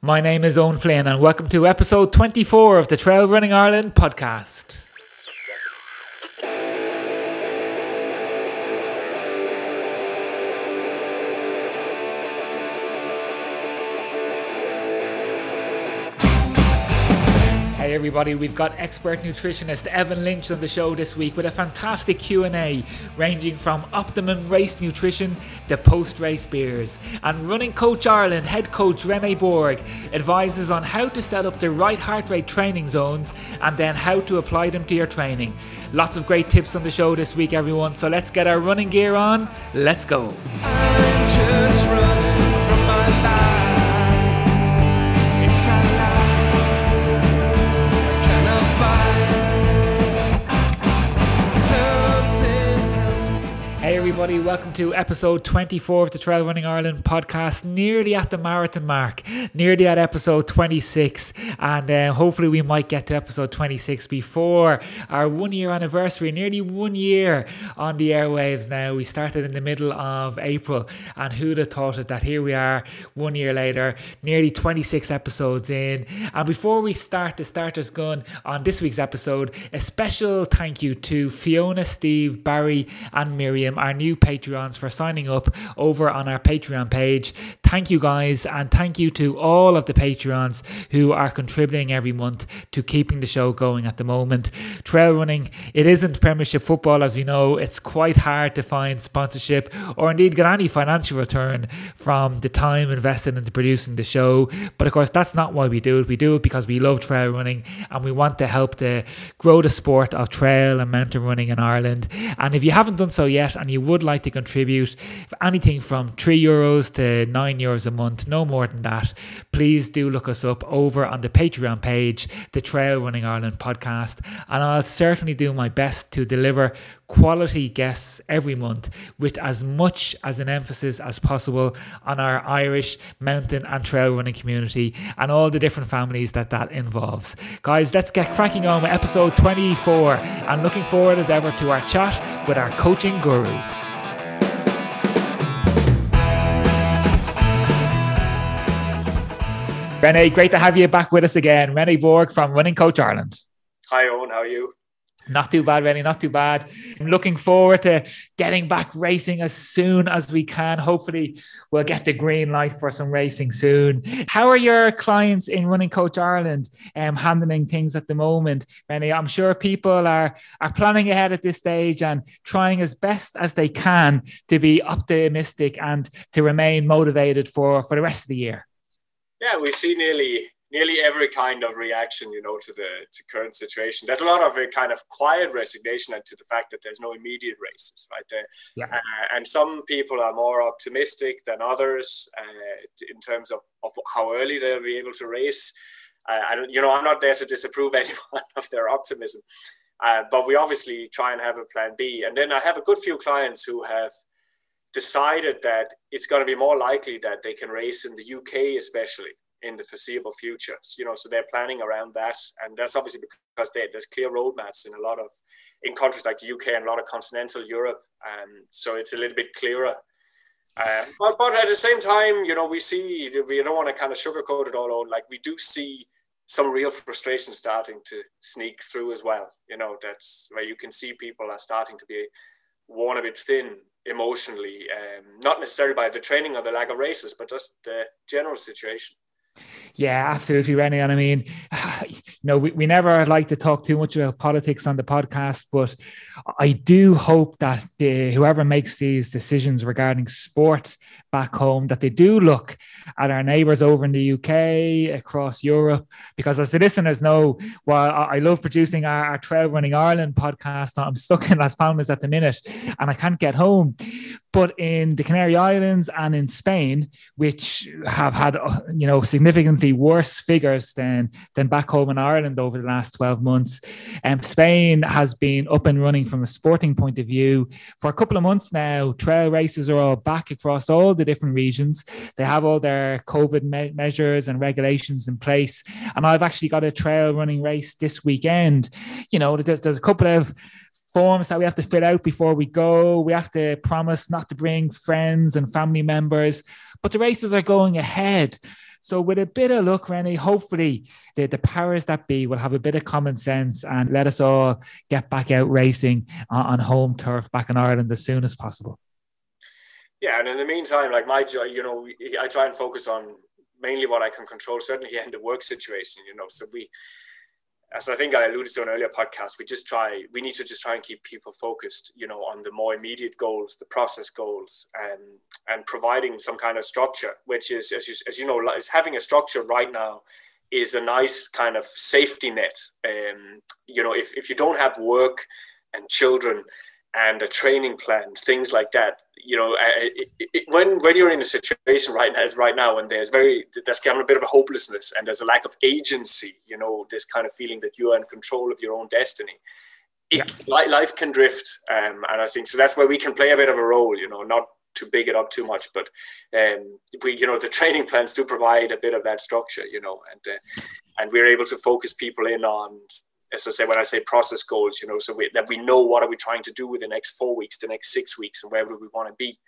My name is Owen Flynn, and welcome to episode 24 of the Trail Running Ireland podcast. Everybody, we've got expert nutritionist Evan Lynch on the show this week with a fantastic Q&A ranging from optimum race nutrition to post-race beers. And running coach Ireland head coach Rene Borg advises on how to set up the right heart rate training zones and then how to apply them to your training. Lots of great tips on the show this week everyone, so let's get our running gear on. Let's go. Everybody, welcome to episode 24 of the Trail Running Ireland podcast. Nearly at the marathon mark, nearly at episode 26, and uh, hopefully we might get to episode 26 before our one year anniversary. Nearly one year on the airwaves now. We started in the middle of April, and who'd have thought it that here we are one year later, nearly 26 episodes in. And before we start the starter's gun on this week's episode, a special thank you to Fiona, Steve, Barry, and Miriam our new Patreons for signing up over on our Patreon page. Thank you guys, and thank you to all of the Patreons who are contributing every month to keeping the show going at the moment. Trail running, it isn't Premiership football, as you know. It's quite hard to find sponsorship or indeed get any financial return from the time invested into producing the show. But of course, that's not why we do it. We do it because we love trail running and we want to help to grow the sport of trail and mountain running in Ireland. And if you haven't done so yet, and you would like to contribute anything from 3 euros to 9 euros a month, no more than that, please do look us up over on the Patreon page, the Trail Running Ireland podcast. And I'll certainly do my best to deliver quality guests every month with as much as an emphasis as possible on our Irish mountain and trail running community and all the different families that that involves. Guys, let's get cracking on with episode 24 and looking forward as ever to our chat with our coaching guru. Rene, great to have you back with us again. Rene Borg from Running Coach Ireland. Hi, Owen. How are you? Not too bad, Rene. Not too bad. I'm looking forward to getting back racing as soon as we can. Hopefully, we'll get the green light for some racing soon. How are your clients in Running Coach Ireland um, handling things at the moment, Rene? I'm sure people are are planning ahead at this stage and trying as best as they can to be optimistic and to remain motivated for for the rest of the year. Yeah, we see nearly nearly every kind of reaction, you know, to the to current situation. There's a lot of a kind of quiet resignation and to the fact that there's no immediate races, right? Uh, yeah. Uh, and some people are more optimistic than others uh, in terms of, of how early they'll be able to race. Uh, I don't, you know, I'm not there to disapprove anyone of their optimism, uh, but we obviously try and have a plan B. And then I have a good few clients who have decided that it's going to be more likely that they can race in the UK, especially in the foreseeable future. You know, so they're planning around that, and that's obviously because they, there's clear roadmaps in a lot of in countries like the UK and a lot of continental Europe, um, so it's a little bit clearer. Um, but, but at the same time, you know, we see we don't want to kind of sugarcoat it all out. Like we do see some real frustration starting to sneak through as well. You know, that's where you can see people are starting to be worn a bit thin emotionally, um, not necessarily by the training or the lack of races, but just the general situation. Yeah, absolutely, Rene. And I mean, you know, we, we never like to talk too much about politics on the podcast, but I do hope that the, whoever makes these decisions regarding sport back home, that they do look at our neighbours over in the UK, across Europe, because as the listeners know, while I love producing our, our Trail Running Ireland podcast, I'm stuck in Las Palmas at the minute and I can't get home. But in the Canary Islands and in Spain, which have had, you know, significantly worse figures than, than back home in Ireland over the last 12 months, um, Spain has been up and running from a sporting point of view for a couple of months now. Trail races are all back across all the different regions. They have all their COVID me- measures and regulations in place. And I've actually got a trail running race this weekend. You know, there's, there's a couple of forms that we have to fill out before we go. We have to promise not to bring friends and family members, but the races are going ahead. So, with a bit of luck, Rene, hopefully the, the powers that be will have a bit of common sense and let us all get back out racing on, on home turf back in Ireland as soon as possible. Yeah, and in the meantime, like my job, you know, I try and focus on mainly what I can control, certainly in the work situation, you know. So we, as I think I alluded to in earlier podcast, we just try, we need to just try and keep people focused, you know, on the more immediate goals, the process goals, and and providing some kind of structure, which is, as you, as you know, is having a structure right now is a nice kind of safety net. Um, you know, if, if you don't have work and children and a training plans, things like that. You know, it, it, when when you're in a situation right now, as right now, and there's very there's kind of a bit of a hopelessness and there's a lack of agency. You know, this kind of feeling that you are in control of your own destiny. It, yeah. life can drift, um, and I think so. That's where we can play a bit of a role. You know, not to big it up too much, but um, we, you know, the training plans do provide a bit of that structure. You know, and uh, and we're able to focus people in on as I say, when I say process goals, you know, so we, that we know what are we trying to do with the next four weeks, the next six weeks, and wherever we want to be.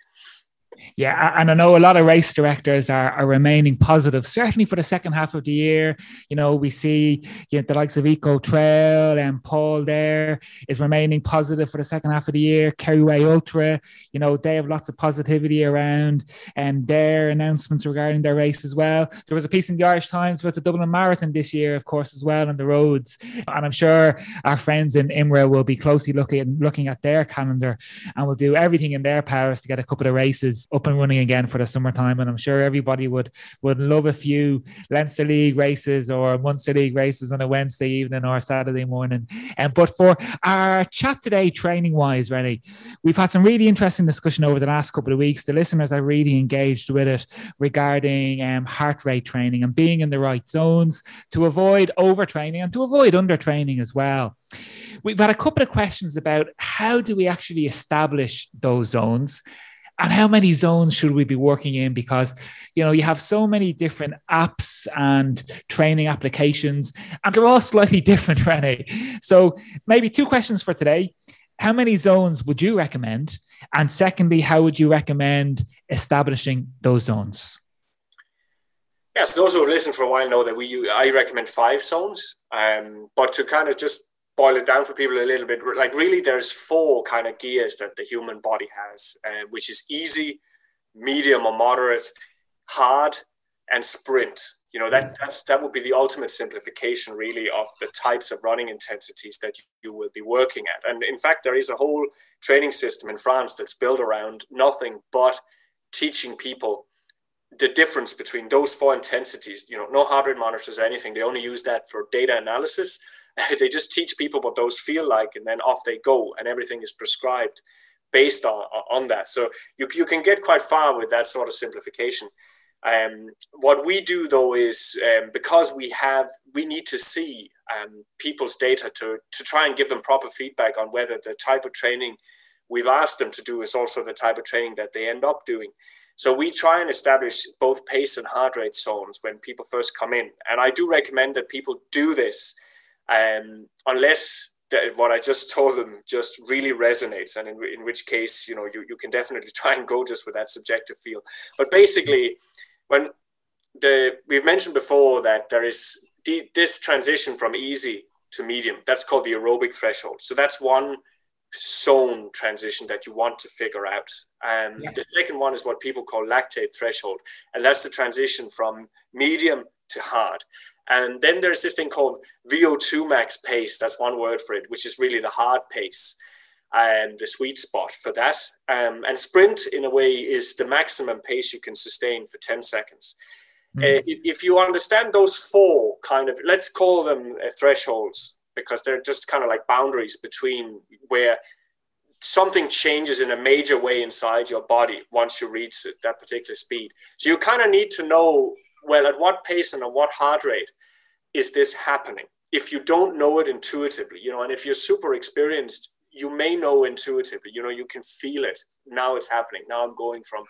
Yeah, and I know a lot of race directors are, are remaining positive, certainly for the second half of the year. You know, we see you know, the likes of Eco Trail and Paul there is remaining positive for the second half of the year. Kerry Way Ultra, you know, they have lots of positivity around and their announcements regarding their race as well. There was a piece in the Irish Times about the Dublin Marathon this year, of course, as well on the roads. And I'm sure our friends in IMRA will be closely looking, looking at their calendar and will do everything in their powers to get a couple of races up and running again for the summertime. And I'm sure everybody would would love a few Leinster League races or Munster League races on a Wednesday evening or Saturday morning. And um, but for our chat today, training wise, Rene, we've had some really interesting discussion over the last couple of weeks. The listeners are really engaged with it regarding um, heart rate training and being in the right zones to avoid overtraining and to avoid undertraining as well. We've had a couple of questions about how do we actually establish those zones and how many zones should we be working in because you know you have so many different apps and training applications and they're all slightly different Rene. so maybe two questions for today how many zones would you recommend and secondly how would you recommend establishing those zones Yes, those who have listened for a while know that we I recommend five zones. Um, but to kind of just boil it down for people a little bit, like really, there's four kind of gears that the human body has, uh, which is easy, medium or moderate, hard, and sprint. You know that that's, that would be the ultimate simplification, really, of the types of running intensities that you will be working at. And in fact, there is a whole training system in France that's built around nothing but teaching people the difference between those four intensities. You know, no heart rate monitors or anything. They only use that for data analysis they just teach people what those feel like and then off they go and everything is prescribed based on, on that. So you, you can get quite far with that sort of simplification. Um, what we do though is um, because we have we need to see um, people's data to, to try and give them proper feedback on whether the type of training we've asked them to do is also the type of training that they end up doing. So we try and establish both pace and heart rate zones when people first come in. And i do recommend that people do this um, unless the, what I just told them just really resonates, and in, in which case, you know, you, you can definitely try and go just with that subjective feel. But basically, when the we've mentioned before that there is the, this transition from easy to medium, that's called the aerobic threshold. So that's one zone transition that you want to figure out. Um, yeah. The second one is what people call lactate threshold, and that's the transition from medium to hard. And then there's this thing called VO2 max pace. That's one word for it, which is really the hard pace and the sweet spot for that. Um, and sprint, in a way, is the maximum pace you can sustain for 10 seconds. Mm. Uh, if you understand those four kind of, let's call them uh, thresholds, because they're just kind of like boundaries between where something changes in a major way inside your body once you reach that particular speed. So you kind of need to know well, at what pace and at what heart rate is this happening? If you don't know it intuitively, you know, and if you're super experienced, you may know intuitively, you know, you can feel it. Now it's happening. Now I'm going from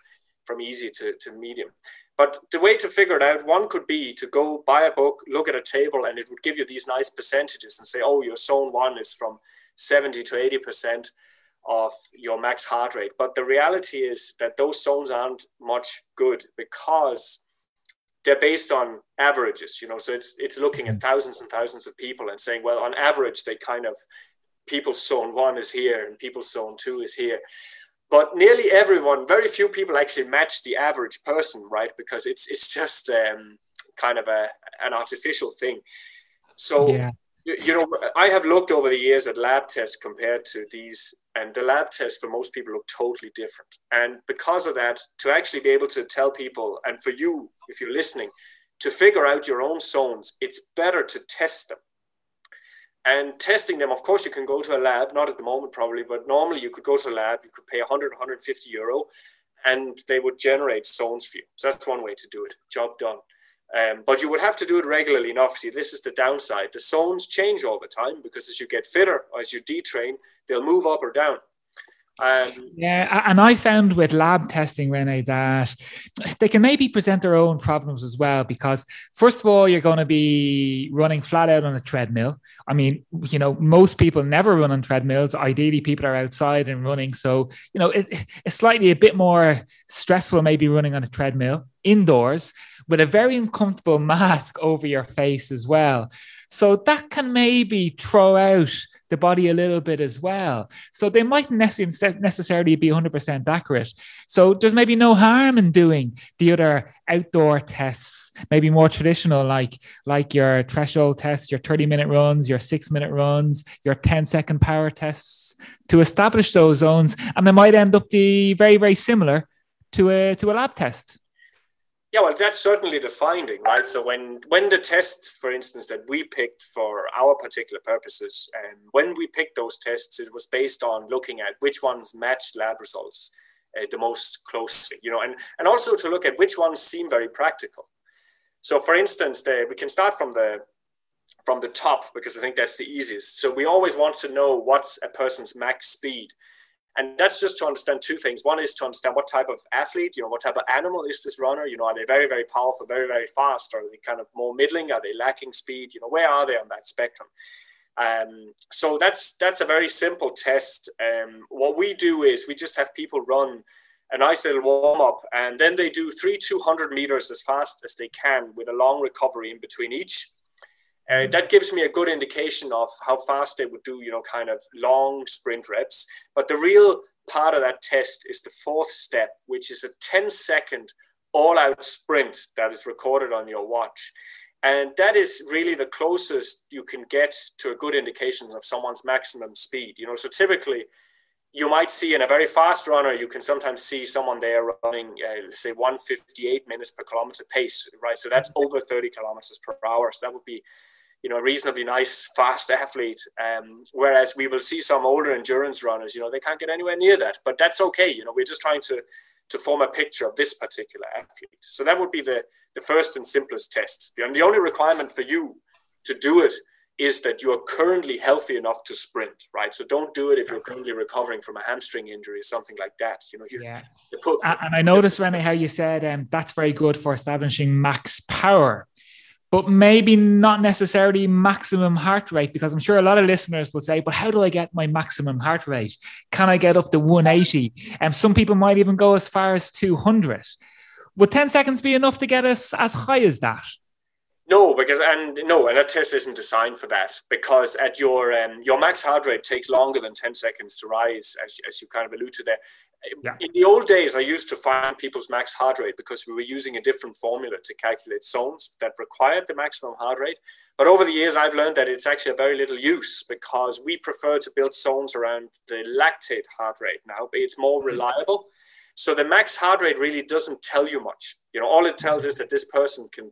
from easy to, to medium. But the way to figure it out, one could be to go buy a book, look at a table, and it would give you these nice percentages and say, oh, your zone one is from 70 to 80% of your max heart rate. But the reality is that those zones aren't much good because they're based on averages, you know. So it's it's looking at mm. thousands and thousands of people and saying, well, on average, they kind of people zone one is here and people zone two is here. But nearly everyone, very few people actually match the average person, right? Because it's it's just um, kind of a an artificial thing. So yeah. You, you know, I have looked over the years at lab tests compared to these and the lab tests for most people look totally different. And because of that, to actually be able to tell people, and for you, if you're listening, to figure out your own zones, it's better to test them. And testing them, of course, you can go to a lab, not at the moment probably, but normally you could go to a lab, you could pay 100, 150 euro, and they would generate zones for you. So that's one way to do it. Job done. Um, but you would have to do it regularly. And obviously, this is the downside. The zones change all the time because as you get fitter, as you detrain, they'll move up or down. Um, yeah, and I found with lab testing, Rene, that they can maybe present their own problems as well. Because first of all, you're going to be running flat out on a treadmill. I mean, you know, most people never run on treadmills. Ideally, people are outside and running, so you know, it, it's slightly a bit more stressful maybe running on a treadmill indoors with a very uncomfortable mask over your face as well. So that can maybe throw out the body a little bit as well. So they mightn't necessarily be 100% accurate. So there's maybe no harm in doing the other outdoor tests, maybe more traditional, like, like your threshold tests, your 30 minute runs, your six minute runs, your 10 second power tests to establish those zones. And they might end up the very, very similar to a, to a lab test. Yeah, well, that's certainly the finding, right? So when when the tests, for instance, that we picked for our particular purposes, and when we picked those tests, it was based on looking at which ones matched lab results uh, the most closely, you know, and and also to look at which ones seem very practical. So, for instance, the, we can start from the from the top because I think that's the easiest. So we always want to know what's a person's max speed. And that's just to understand two things. One is to understand what type of athlete, you know, what type of animal is this runner? You know, are they very, very powerful, very, very fast? Are they kind of more middling? Are they lacking speed? You know, where are they on that spectrum? Um, so that's that's a very simple test. Um, what we do is we just have people run a nice little warm up, and then they do three 200 meters as fast as they can with a long recovery in between each. Uh, that gives me a good indication of how fast they would do, you know, kind of long sprint reps. But the real part of that test is the fourth step, which is a 10 second all out sprint that is recorded on your watch. And that is really the closest you can get to a good indication of someone's maximum speed. You know, so typically you might see in a very fast runner, you can sometimes see someone there running, uh, say 158 minutes per kilometer pace, right? So that's over 30 kilometers per hour. So that would be you know, a reasonably nice, fast athlete. Um, whereas we will see some older endurance runners, you know, they can't get anywhere near that. But that's okay. You know, we're just trying to to form a picture of this particular athlete. So that would be the the first and simplest test. The, the only requirement for you to do it is that you are currently healthy enough to sprint, right? So don't do it if you're currently recovering from a hamstring injury or something like that. You know, you, yeah. Put, and I noticed, Rene, how you said um, that's very good for establishing max power but maybe not necessarily maximum heart rate because I'm sure a lot of listeners will say, but how do I get my maximum heart rate? Can I get up to 180? And some people might even go as far as 200. Would 10 seconds be enough to get us as high as that? No, because and no, and that test isn't designed for that because at your um, your max heart rate takes longer than ten seconds to rise, as, as you kind of allude to there. Yeah. In the old days, I used to find people's max heart rate because we were using a different formula to calculate zones that required the maximum heart rate. But over the years, I've learned that it's actually a very little use because we prefer to build zones around the lactate heart rate now. It's more mm-hmm. reliable. So the max heart rate really doesn't tell you much. You know, all it tells is that this person can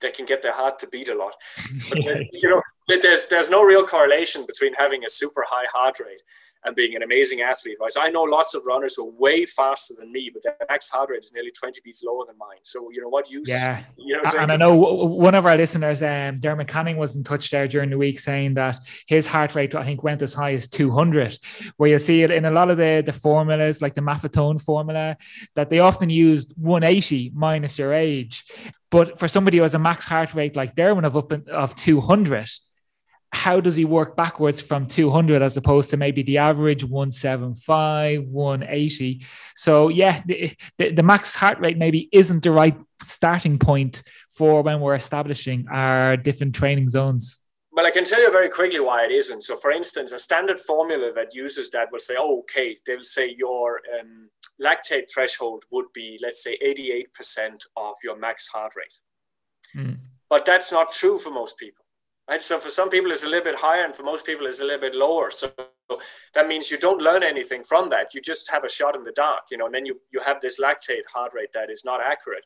they can get their heart to beat a lot. But you know, there's there's no real correlation between having a super high heart rate and being an amazing athlete. Right? So I know lots of runners who are way faster than me, but their max heart rate is nearly 20 beats lower than mine. So, you know, what use? Yeah. You know, and I know one of our listeners, um, Dermot Canning, was in touch there during the week saying that his heart rate, I think, went as high as 200, where you see it in a lot of the, the formulas, like the Maffetone formula, that they often used 180 minus your age. But for somebody who has a max heart rate like Dermot of up in, of 200, how does he work backwards from 200 as opposed to maybe the average 175 180 so yeah the, the, the, max heart rate maybe isn't the right starting point for when we're establishing our different training zones. Well i can tell you very quickly why it isn't. So for instance a standard formula that uses that will say oh, okay they'll say your um, lactate threshold would be let's say 88% of your max heart rate. Mm. but that's not true for most people Right? So for some people, it's a little bit higher, and for most people, it's a little bit lower. So that means you don't learn anything from that. You just have a shot in the dark, you know, and then you, you have this lactate heart rate that is not accurate.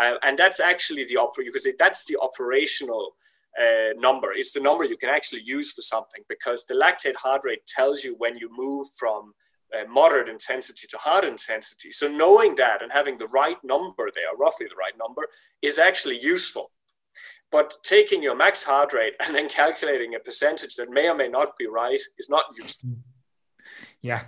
Uh, and that's actually the oper- you could say that's the operational uh, number. It's the number you can actually use for something because the lactate heart rate tells you when you move from uh, moderate intensity to hard intensity. So knowing that and having the right number there, roughly the right number, is actually useful. But taking your max heart rate and then calculating a percentage that may or may not be right is not useful. Yeah,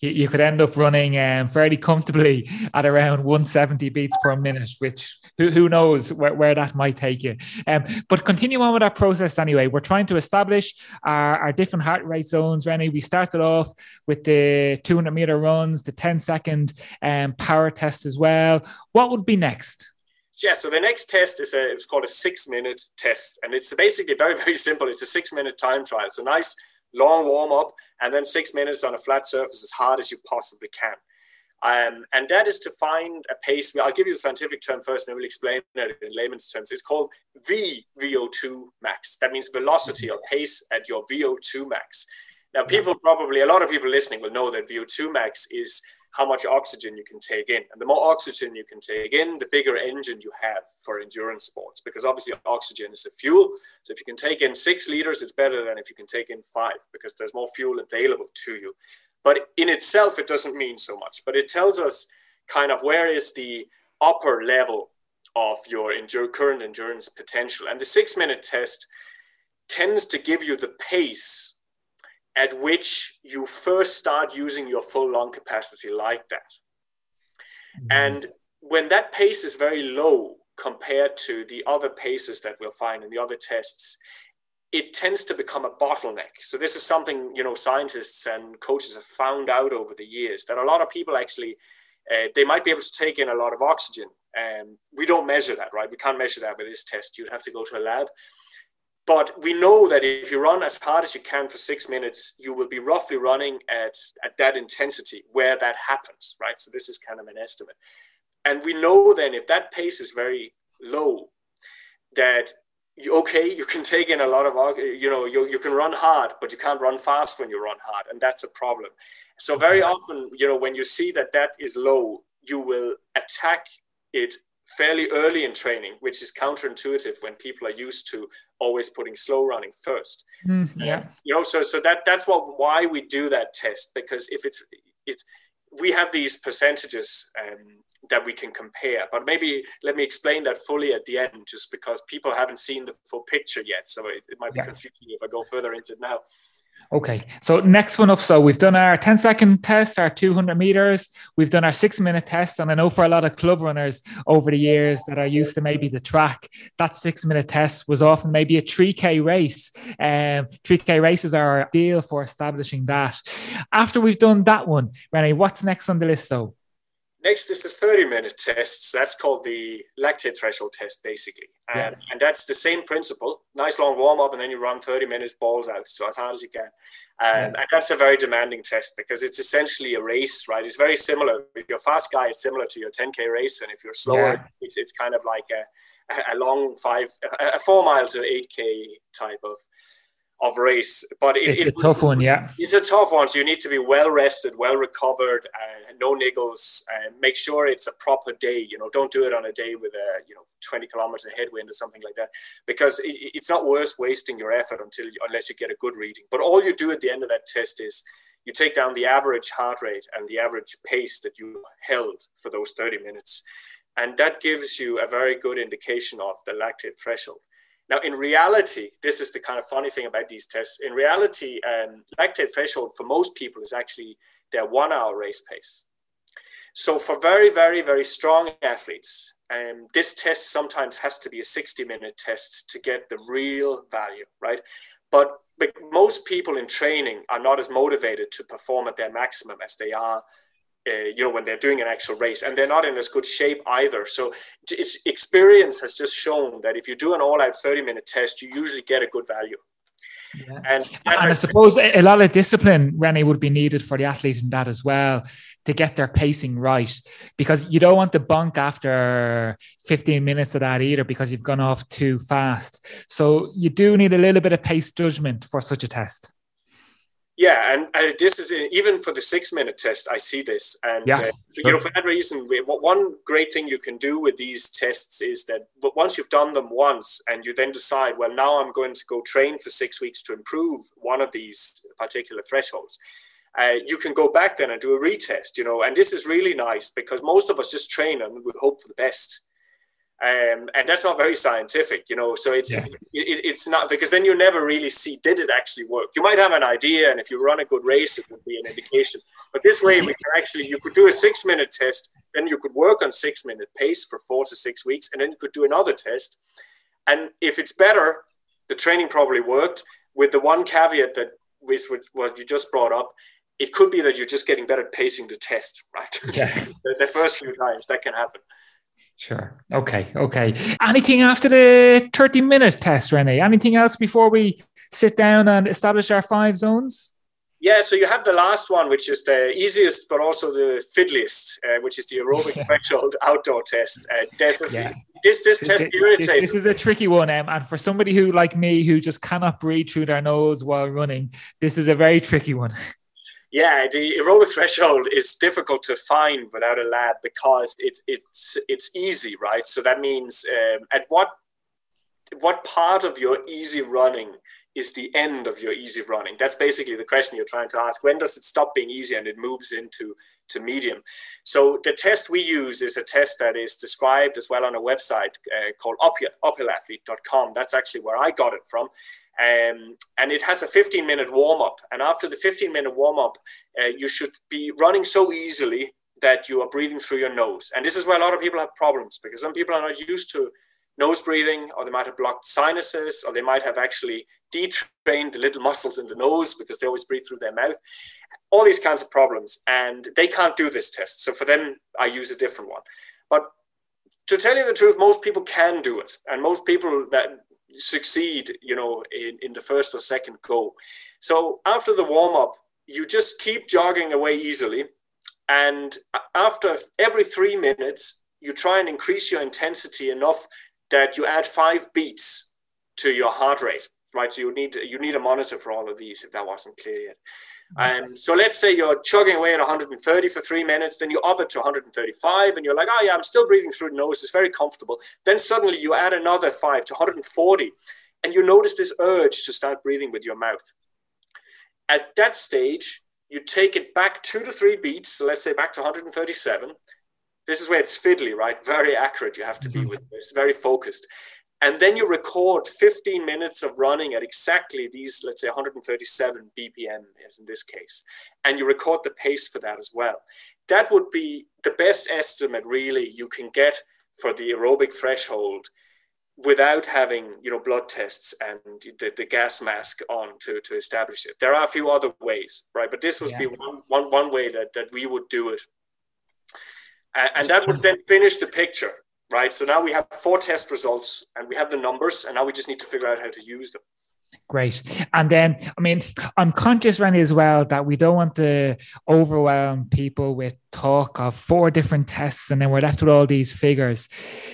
you, you could end up running um, fairly comfortably at around 170 beats per minute, which who, who knows where, where that might take you. Um, but continue on with that process anyway. We're trying to establish our, our different heart rate zones, Rene. We started off with the 200 meter runs, the 10 second um, power test as well. What would be next? Yeah, so the next test is a, it's called a six minute test. And it's basically very, very simple. It's a six minute time trial. So nice long warm up and then six minutes on a flat surface as hard as you possibly can. Um, and that is to find a pace. I'll give you the scientific term first, and then we'll explain it in layman's terms. It's called VVO2 max. That means velocity or pace at your VO2 max. Now, people probably, a lot of people listening will know that VO2 max is how much oxygen you can take in. And the more oxygen you can take in, the bigger engine you have for endurance sports, because obviously oxygen is a fuel. So if you can take in six liters, it's better than if you can take in five, because there's more fuel available to you. But in itself, it doesn't mean so much, but it tells us kind of where is the upper level of your endure, current endurance potential. And the six minute test tends to give you the pace at which you first start using your full lung capacity like that. Mm-hmm. And when that pace is very low compared to the other paces that we'll find in the other tests, it tends to become a bottleneck. So this is something you know scientists and coaches have found out over the years that a lot of people actually uh, they might be able to take in a lot of oxygen. And we don't measure that, right? We can't measure that with this test. You'd have to go to a lab. But we know that if you run as hard as you can for six minutes, you will be roughly running at, at that intensity where that happens, right? So this is kind of an estimate. And we know then if that pace is very low, that you, okay, you can take in a lot of, uh, you know, you, you can run hard, but you can't run fast when you run hard. And that's a problem. So very often, you know, when you see that that is low, you will attack it fairly early in training, which is counterintuitive when people are used to always putting slow running first. Mm, yeah. Um, you know, so so that that's what why we do that test because if it's it's we have these percentages um, that we can compare. But maybe let me explain that fully at the end, just because people haven't seen the full picture yet. So it, it might be yeah. confusing if I go further into it now. Okay, so next one up. So we've done our 10 second test, our 200 meters, we've done our six minute test. And I know for a lot of club runners over the years that are used to maybe the track, that six minute test was often maybe a 3K race. Um, 3K races are ideal for establishing that. After we've done that one, Rene, what's next on the list though? Next is the 30 minute test. So that's called the lactate threshold test, basically. And, yeah. and that's the same principle. Nice long warm up, and then you run 30 minutes balls out, so as hard as you can. And, yeah. and that's a very demanding test because it's essentially a race, right? It's very similar. If you're a fast guy, it's similar to your 10K race. And if you're slower, yeah. it's, it's kind of like a, a long five, a four mile to 8K type of of race. But it, it's it, a tough one, yeah. It's a tough one. So you need to be well rested, well recovered, uh, no niggles, and make sure it's a proper day. You know, don't do it on a day with a you know 20 kilometers of headwind or something like that, because it, it's not worth wasting your effort until unless you get a good reading. But all you do at the end of that test is you take down the average heart rate and the average pace that you held for those 30 minutes. And that gives you a very good indication of the lactate threshold. Now, in reality, this is the kind of funny thing about these tests. In reality, um, lactate threshold for most people is actually their one hour race pace. So, for very, very, very strong athletes, um, this test sometimes has to be a 60 minute test to get the real value, right? but most people in training are not as motivated to perform at their maximum as they are uh, you know when they're doing an actual race and they're not in as good shape either so it's experience has just shown that if you do an all out 30 minute test you usually get a good value yeah. And, and I suppose a lot of discipline, Rene, would be needed for the athlete in that as well to get their pacing right. Because you don't want to bunk after 15 minutes of that either because you've gone off too fast. So you do need a little bit of pace judgment for such a test. Yeah, and uh, this is even for the six minute test. I see this, and yeah, uh, you know for that reason, we, one great thing you can do with these tests is that once you've done them once, and you then decide, well, now I'm going to go train for six weeks to improve one of these particular thresholds. Uh, you can go back then and do a retest, you know, and this is really nice because most of us just train and we hope for the best um, and that's not very scientific, you know. So it's, yeah. it's it, it's not because then you never really see did it actually work. You might have an idea, and if you run a good race, it would be an indication. But this way, we can actually you could do a six minute test, then you could work on six minute pace for four to six weeks, and then you could do another test. And if it's better, the training probably worked. With the one caveat that was what you just brought up, it could be that you're just getting better at pacing the test, right? Yeah. the, the first few times that can happen. Sure. Okay. Okay. Anything after the 30 minute test, Rene? Anything else before we sit down and establish our five zones? Yeah, so you have the last one, which is the easiest, but also the fiddliest, uh, which is the aerobic yeah. threshold outdoor test. Uh, yeah. This this test irritates. This, this is a tricky one, um, and for somebody who like me who just cannot breathe through their nose while running, this is a very tricky one. yeah, the aerobic threshold is difficult to find without a lab because it's it's it's easy, right? So that means um, at what what part of your easy running is the end of your easy running? That's basically the question you're trying to ask. When does it stop being easy and it moves into to medium? So the test we use is a test that is described as well on a website uh, called uphillathlete.com. That's actually where I got it from. Um, and it has a 15 minute warm up. And after the 15 minute warm up, uh, you should be running so easily that you are breathing through your nose. And this is where a lot of people have problems because some people are not used to nose breathing, or they might have blocked sinuses, or they might have actually detrained the little muscles in the nose because they always breathe through their mouth. All these kinds of problems. And they can't do this test. So for them, I use a different one. But to tell you the truth, most people can do it. And most people that succeed, you know, in, in the first or second go. So after the warm up, you just keep jogging away easily. And after every three minutes, you try and increase your intensity enough that you add five beats to your heart rate, right? So you need you need a monitor for all of these if that wasn't clear yet. Um, so let's say you're chugging away at 130 for three minutes, then you up it to 135, and you're like, oh yeah, I'm still breathing through the nose. It's very comfortable. Then suddenly you add another five to 140, and you notice this urge to start breathing with your mouth. At that stage, you take it back two to three beats. So let's say back to 137. This is where it's fiddly, right? Very accurate. You have to be mm-hmm. with this, very focused and then you record 15 minutes of running at exactly these let's say 137 bpm as in this case and you record the pace for that as well. That would be the best estimate really you can get for the aerobic threshold without having you know blood tests and the, the gas mask on to, to establish it. There are a few other ways right? But this would yeah. be one, one, one way that, that we would do it. And, and that would then finish the picture right? So now we have four test results and we have the numbers, and now we just need to figure out how to use them. Great. And then, I mean, I'm conscious, Rene, as well, that we don't want to overwhelm people with talk of four different tests and then we're left with all these figures.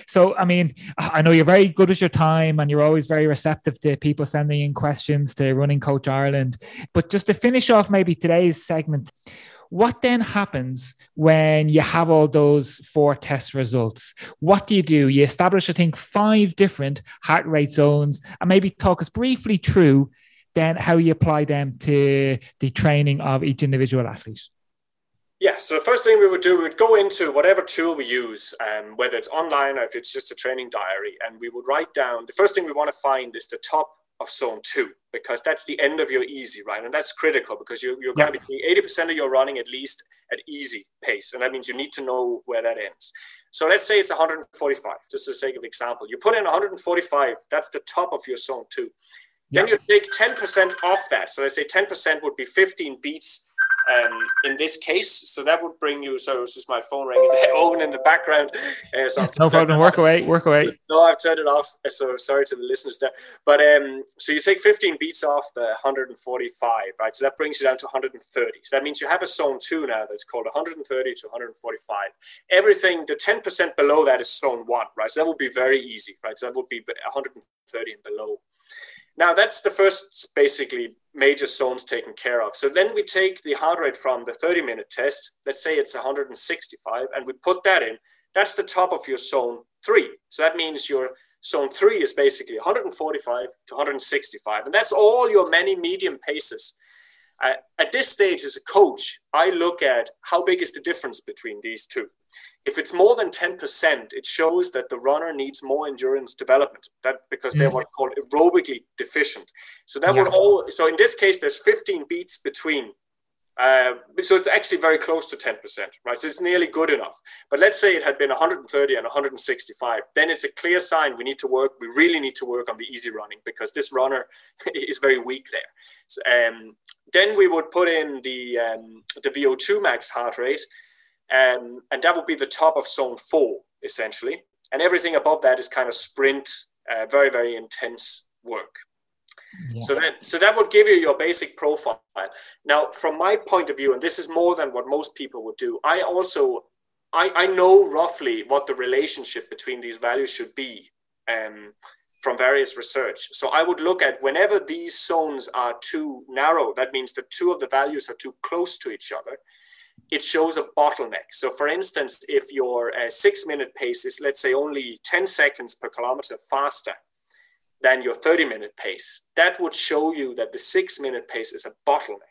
So, I mean, I know you're very good with your time and you're always very receptive to people sending in questions to Running Coach Ireland. But just to finish off maybe today's segment, what then happens when you have all those four test results? What do you do? You establish, I think, five different heart rate zones and maybe talk us briefly through then how you apply them to the training of each individual athlete. Yeah, so the first thing we would do, we would go into whatever tool we use, um, whether it's online or if it's just a training diary, and we would write down the first thing we want to find is the top of zone two because that's the end of your easy, right? And that's critical because you, you're going to be 80% of your running at least at easy pace. And that means you need to know where that ends. So let's say it's 145, just for the sake of example. You put in 145, that's the top of your zone two. Then you take 10% off that. So let's say 10% would be 15 beats um, in this case. So that would bring you. So this is my phone ringing. Owen in the background. Uh, so no problem. Work away. Work away. So, no, I've turned it off. So sorry to the listeners there. But um, so you take 15 beats off the 145, right? So that brings you down to 130. So that means you have a zone two now that's called 130 to 145. Everything, the 10% below that is zone one, right? So that would be very easy, right? So that would be 130 and below. Now that's the first basically major zones taken care of. So then we take the heart rate from the 30 minute test, let's say it's 165, and we put that in. That's the top of your zone three. So that means your zone three is basically 145 to 165. And that's all your many medium paces. Uh, at this stage, as a coach, I look at how big is the difference between these two. If it's more than 10%, it shows that the runner needs more endurance development. That because they're mm. what's called aerobically deficient. So that yeah. would all so in this case, there's 15 beats between. Uh, so it's actually very close to 10%, right? So it's nearly good enough. But let's say it had been 130 and 165, then it's a clear sign we need to work. We really need to work on the easy running because this runner is very weak there. So, um, then we would put in the um, the VO2 max heart rate, um, and that would be the top of zone four, essentially. And everything above that is kind of sprint, uh, very, very intense work. Yeah. So that so that would give you your basic profile. Now, from my point of view, and this is more than what most people would do, I also I, I know roughly what the relationship between these values should be um, from various research. So I would look at whenever these zones are too narrow, that means that two of the values are too close to each other it shows a bottleneck. So, for instance, if your uh, six minute pace is, let's say, only 10 seconds per kilometer faster than your 30 minute pace, that would show you that the six minute pace is a bottleneck.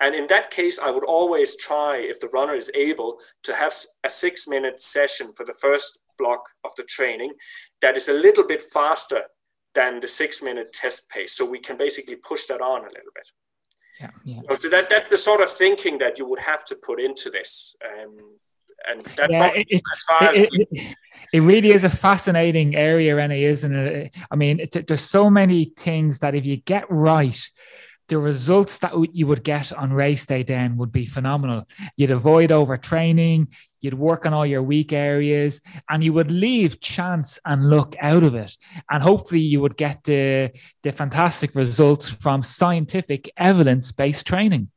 And in that case, I would always try, if the runner is able, to have a six minute session for the first block of the training that is a little bit faster than the six minute test pace. So we can basically push that on a little bit. Yeah, yeah. So that that's the sort of thinking that you would have to put into this. Um, and that yeah, it, it, it, it, really is a fascinating area, Rene, isn't it? I mean, there's so many things that if you get right, the results that you would get on race day then would be phenomenal. You'd avoid overtraining, you'd work on all your weak areas, and you would leave chance and luck out of it. And hopefully, you would get the, the fantastic results from scientific evidence based training.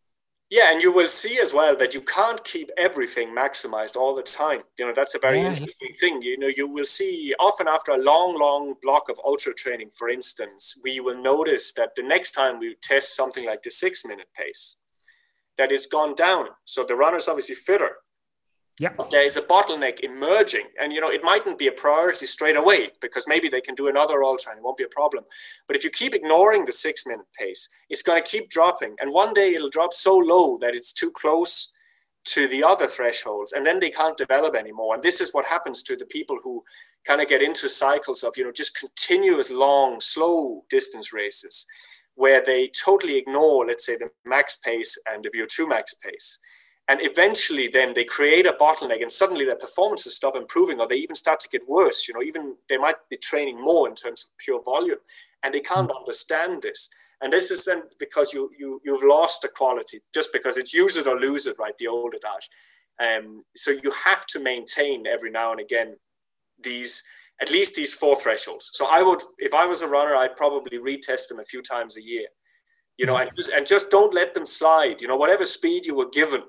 Yeah, and you will see as well that you can't keep everything maximized all the time. You know, that's a very yeah. interesting thing. You know, you will see often after a long, long block of ultra training, for instance, we will notice that the next time we test something like the six minute pace, that it's gone down. So the runner's obviously fitter. Yeah. There is a bottleneck emerging. And, you know, it mightn't be a priority straight away because maybe they can do another ultra and it won't be a problem. But if you keep ignoring the six minute pace, it's going to keep dropping. And one day it'll drop so low that it's too close to the other thresholds and then they can't develop anymore. And this is what happens to the people who kind of get into cycles of, you know, just continuous long, slow distance races where they totally ignore, let's say, the max pace and the VO2 max pace and eventually then they create a bottleneck and suddenly their performances stop improving or they even start to get worse. You know even they might be training more in terms of pure volume and they can't mm. understand this. And this is then because you you you've lost the quality just because it's use it or lose it right? The old adage. Um, so you have to maintain every now and again these at least these four thresholds. So i would if i was a runner i'd probably retest them a few times a year you know mm. and just, and just don't let them slide. You know whatever speed you were given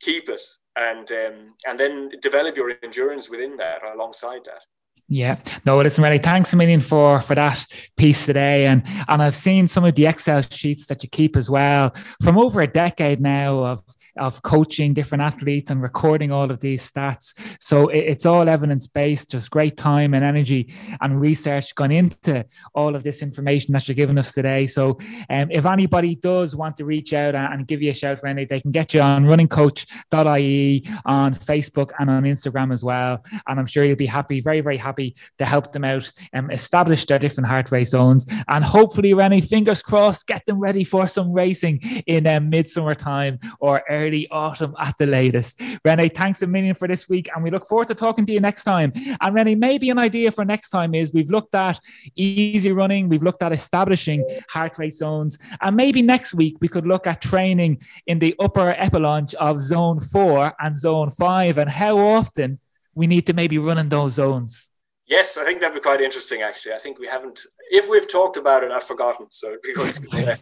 keep it and um, and then develop your endurance within that alongside that. Yeah, no, listen, really, thanks a million for for that piece today, and and I've seen some of the Excel sheets that you keep as well. From over a decade now of of coaching different athletes and recording all of these stats. So it, it's all evidence based, just great time and energy and research gone into all of this information that you're giving us today. So um, if anybody does want to reach out and, and give you a shout, Rene, they can get you on runningcoach.ie on Facebook and on Instagram as well, and I'm sure you'll be happy, very very happy To help them out and establish their different heart rate zones. And hopefully, Rene, fingers crossed, get them ready for some racing in um, midsummer time or early autumn at the latest. Rene, thanks a million for this week, and we look forward to talking to you next time. And Rene, maybe an idea for next time is we've looked at easy running, we've looked at establishing heart rate zones, and maybe next week we could look at training in the upper echelon of zone four and zone five, and how often we need to maybe run in those zones. Yes, I think that'd be quite interesting. Actually, I think we haven't. If we've talked about it, I've forgotten. So it'd be good to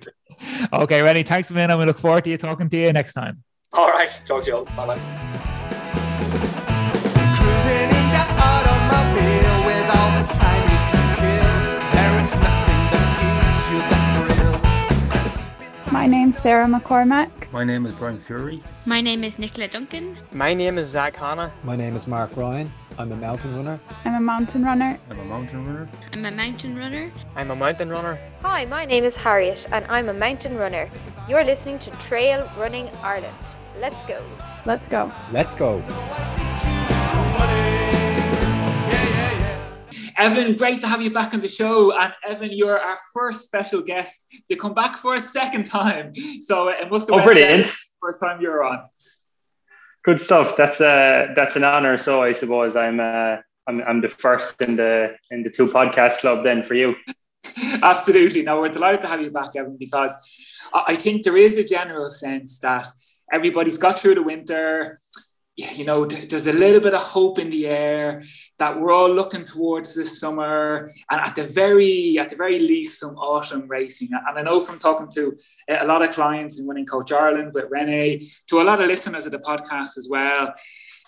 Okay, ready. Thanks man, minute. We look forward to you talking to you next time. All right. Talk to you all. Bye bye. My name's Sarah McCormack. My name is Brian Fury. My name is Nicola Duncan. My name is Zach Hanna. My name is Mark Ryan. I'm a mountain runner. I'm a mountain runner. I'm a mountain runner. I'm a mountain runner. I'm a mountain runner. Hi, my name is Harriet and I'm a mountain runner. You're listening to Trail Running Ireland. Let's go. Let's go. Let's go. Evan, great to have you back on the show. And Evan, you're our first special guest to come back for a second time. So it must have oh, been brilliant. first time you're on. Good stuff. That's uh that's an honor. So I suppose I'm uh I'm, I'm the first in the in the two podcast club then for you. Absolutely. Now we're delighted to have you back, Evan, because I think there is a general sense that everybody's got through the winter you know, there's a little bit of hope in the air that we're all looking towards this summer, and at the very, at the very least, some autumn racing. And I know from talking to eh, a lot of clients in Winning Coach Ireland with Rene, to a lot of listeners of the podcast as well,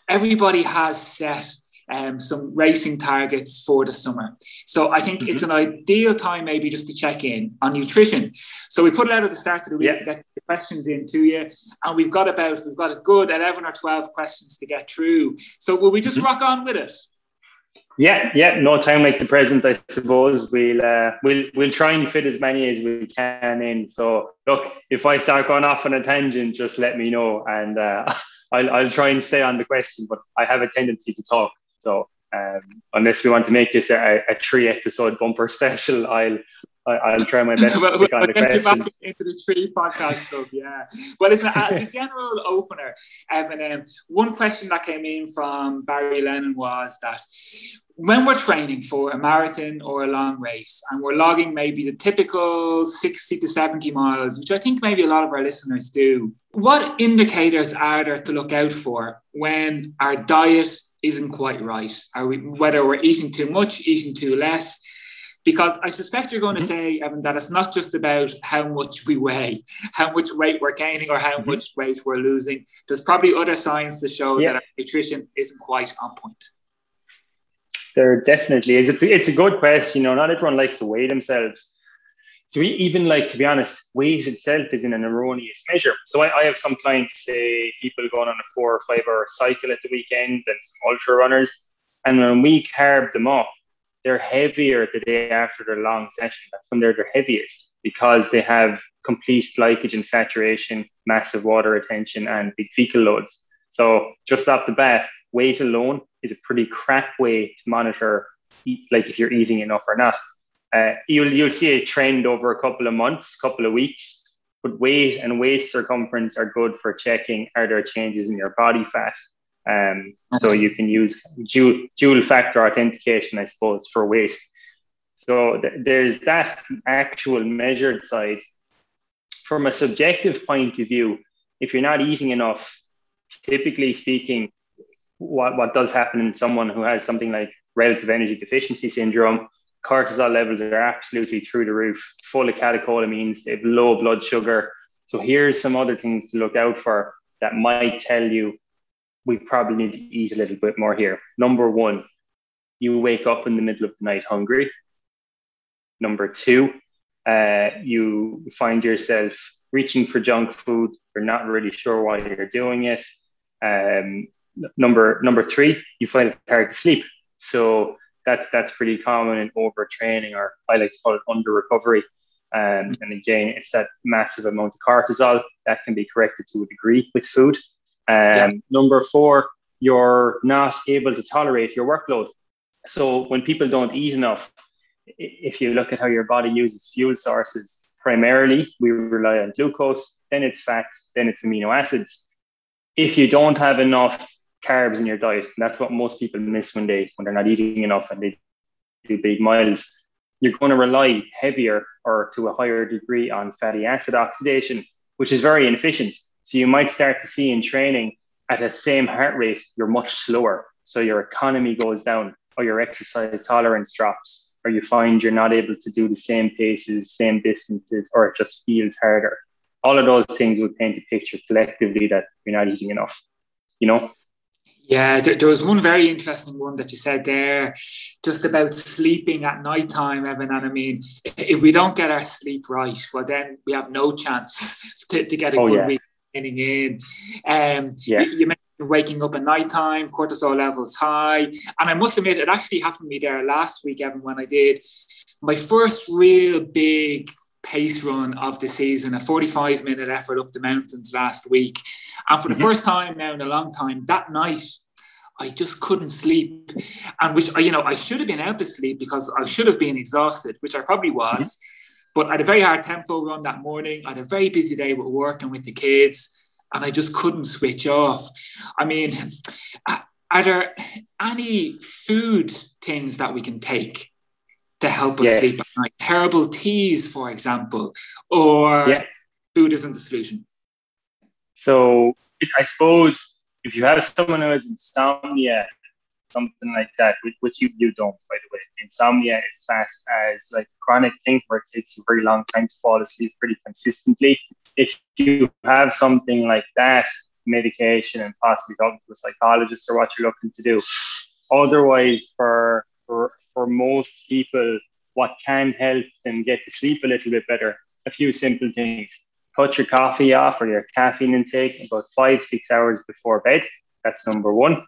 everybody has set um, some racing targets for the summer. So I think mm-hmm. it's an ideal time maybe just to check in on nutrition. So we put it out at the start of the week yeah. to get the questions in to you, and we've got about we've got a good eleven or twelve questions to get through. So will we just mm-hmm. rock on with it? Yeah, yeah, no time like the present, I suppose. We'll uh, we'll we'll try and fit as many as we can in. So look, if I start going off on a tangent, just let me know, and uh, I'll I'll try and stay on the question. But I have a tendency to talk. So um, unless we want to make this a, a three episode bumper special, I'll I'll try my best to stick on the questions. Into the tree podcast club, yeah. Well, listen, as a general opener, Evan, um, one question that came in from Barry Lennon was that when we're training for a marathon or a long race and we're logging maybe the typical 60 to 70 miles, which I think maybe a lot of our listeners do, what indicators are there to look out for when our diet isn't quite right. Are we whether we're eating too much, eating too less? Because I suspect you're going mm-hmm. to say, Evan, that it's not just about how much we weigh, how much weight we're gaining, or how mm-hmm. much weight we're losing. There's probably other signs to show yeah. that our nutrition isn't quite on point. There definitely is. It's a, it's a good question. You know, not everyone likes to weigh themselves. So we, even like to be honest, weight itself is in an erroneous measure. So I, I, have some clients say people going on a four or five hour cycle at the weekend and some ultra runners. And when we carb them up, they're heavier the day after their long session. That's when they're their heaviest because they have complete glycogen saturation, massive water retention, and big fecal loads. So just off the bat, weight alone is a pretty crap way to monitor like if you're eating enough or not. Uh, you'll you'll see a trend over a couple of months, couple of weeks. But weight and waist circumference are good for checking are there changes in your body fat. Um, okay. So you can use dual, dual factor authentication, I suppose, for weight. So th- there's that actual measured side. From a subjective point of view, if you're not eating enough, typically speaking, what, what does happen in someone who has something like relative energy deficiency syndrome cortisol levels are absolutely through the roof, full of catecholamines, they have low blood sugar. So here's some other things to look out for that might tell you we probably need to eat a little bit more here. Number one, you wake up in the middle of the night hungry. Number two, uh, you find yourself reaching for junk food. You're not really sure why you're doing it. Um, number number three, you find it hard to sleep. So that's that's pretty common in overtraining, or I like to call it under recovery. Um, and again, it's that massive amount of cortisol that can be corrected to a degree with food. Um, yeah. Number four, you're not able to tolerate your workload. So when people don't eat enough, if you look at how your body uses fuel sources, primarily we rely on glucose, then it's fats, then it's amino acids. If you don't have enough carbs in your diet, that's what most people miss when they when they're not eating enough and they do big miles. You're going to rely heavier or to a higher degree on fatty acid oxidation, which is very inefficient. So you might start to see in training at the same heart rate, you're much slower. So your economy goes down or your exercise tolerance drops, or you find you're not able to do the same paces, same distances, or it just feels harder. All of those things would paint a picture collectively that you're not eating enough, you know? Yeah, there, there, was one very interesting one that you said there, just about sleeping at night time, Evan. And I mean, if we don't get our sleep right, well, then we have no chance to, to get a oh, good yeah. week in. Um, yeah. you, you mentioned waking up at night time, cortisol levels high. And I must admit, it actually happened to me there last week, Evan, when I did my first real big pace run of the season, a 45 minute effort up the mountains last week. And for the mm-hmm. first time now in a long time, that night, I just couldn't sleep. And which, you know, I should have been able to sleep because I should have been exhausted, which I probably was. Mm-hmm. But I had a very hard tempo run that morning. I had a very busy day with work and with the kids and I just couldn't switch off. I mean, are there any food things that we can take to help us yes. sleep at night? Herbal teas, for example, or yeah. food isn't the solution? So I suppose if you have someone who has insomnia, something like that, which you, you don't, by the way. Insomnia is classed as like chronic thing where it takes a very long time to fall asleep pretty consistently if you have something like that, medication and possibly talking to a psychologist or what you're looking to do. Otherwise, for, for, for most people, what can help them get to sleep a little bit better, a few simple things. Cut your coffee off or your caffeine intake about five, six hours before bed. That's number one.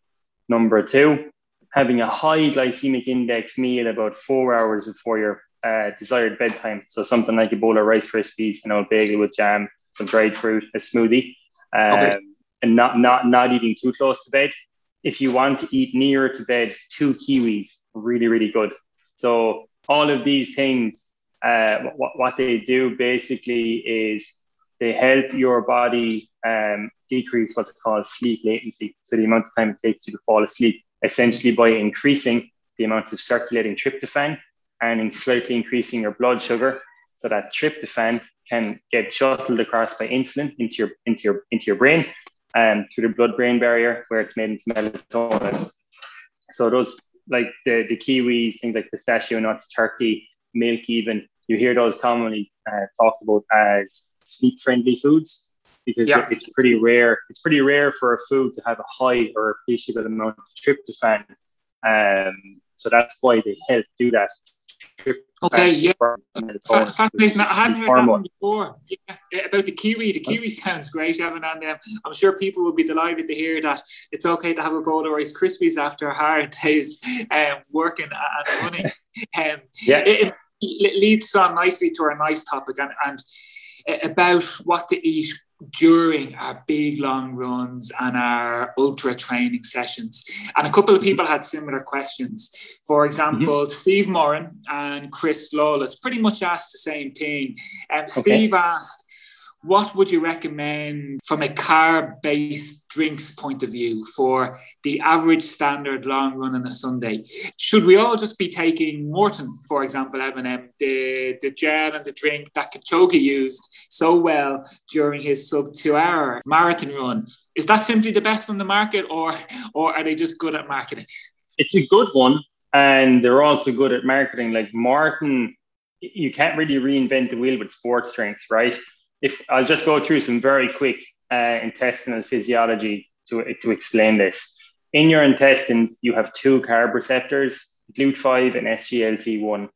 Number two, having a high glycemic index meal about four hours before your uh, desired bedtime. So something like a bowl of Rice Krispies, an old bagel with jam, some dried fruit, a smoothie, um, okay. and not not not eating too close to bed. If you want to eat nearer to bed, two kiwis, really really good. So all of these things, uh, what what they do basically is they help your body um, decrease what's called sleep latency. So the amount of time it takes you to fall asleep, essentially by increasing the amount of circulating tryptophan and slightly increasing your blood sugar. So that tryptophan can get shuttled across by insulin into your into your into your brain um, through the blood-brain barrier where it's made into melatonin. So those like the the kiwis, things like pistachio nuts, turkey, milk, even you hear those commonly uh, talked about as sleep-friendly foods because yeah. it's pretty rare. It's pretty rare for a food to have a high or appreciable amount of tryptophan. Um, so that's why they help do that Okay, yeah. Fascinating. I hadn't heard that one before. Yeah, about the kiwi. The kiwi sounds great, Evan, and um, I'm sure people will be delighted to hear that it's okay to have a bowl of Rice Krispies after a hard day's um, working and running. um, yeah. It, it, leads on nicely to our nice topic and, and uh, about what to eat during our big long runs and our ultra training sessions. And a couple of people had similar questions. For example, mm-hmm. Steve Moran and Chris Lawless pretty much asked the same thing. Um, okay. Steve asked, what would you recommend from a carb based drinks point of view for the average standard long run on a Sunday? Should we all just be taking Maurten, for example, Evan, the, the gel and the drink that Kipchoge used so well during his sub two hour marathon run? Is that simply the best on the market or, or are they just good at marketing? It's a good one. And they're also good at marketing. Like Maurten, you can't really reinvent the wheel with sports drinks, right? If I'll just go through some very quick uh, intestinal physiology to, to explain this. In your intestines, you have two carb receptors, GLUT5 and SGLT1.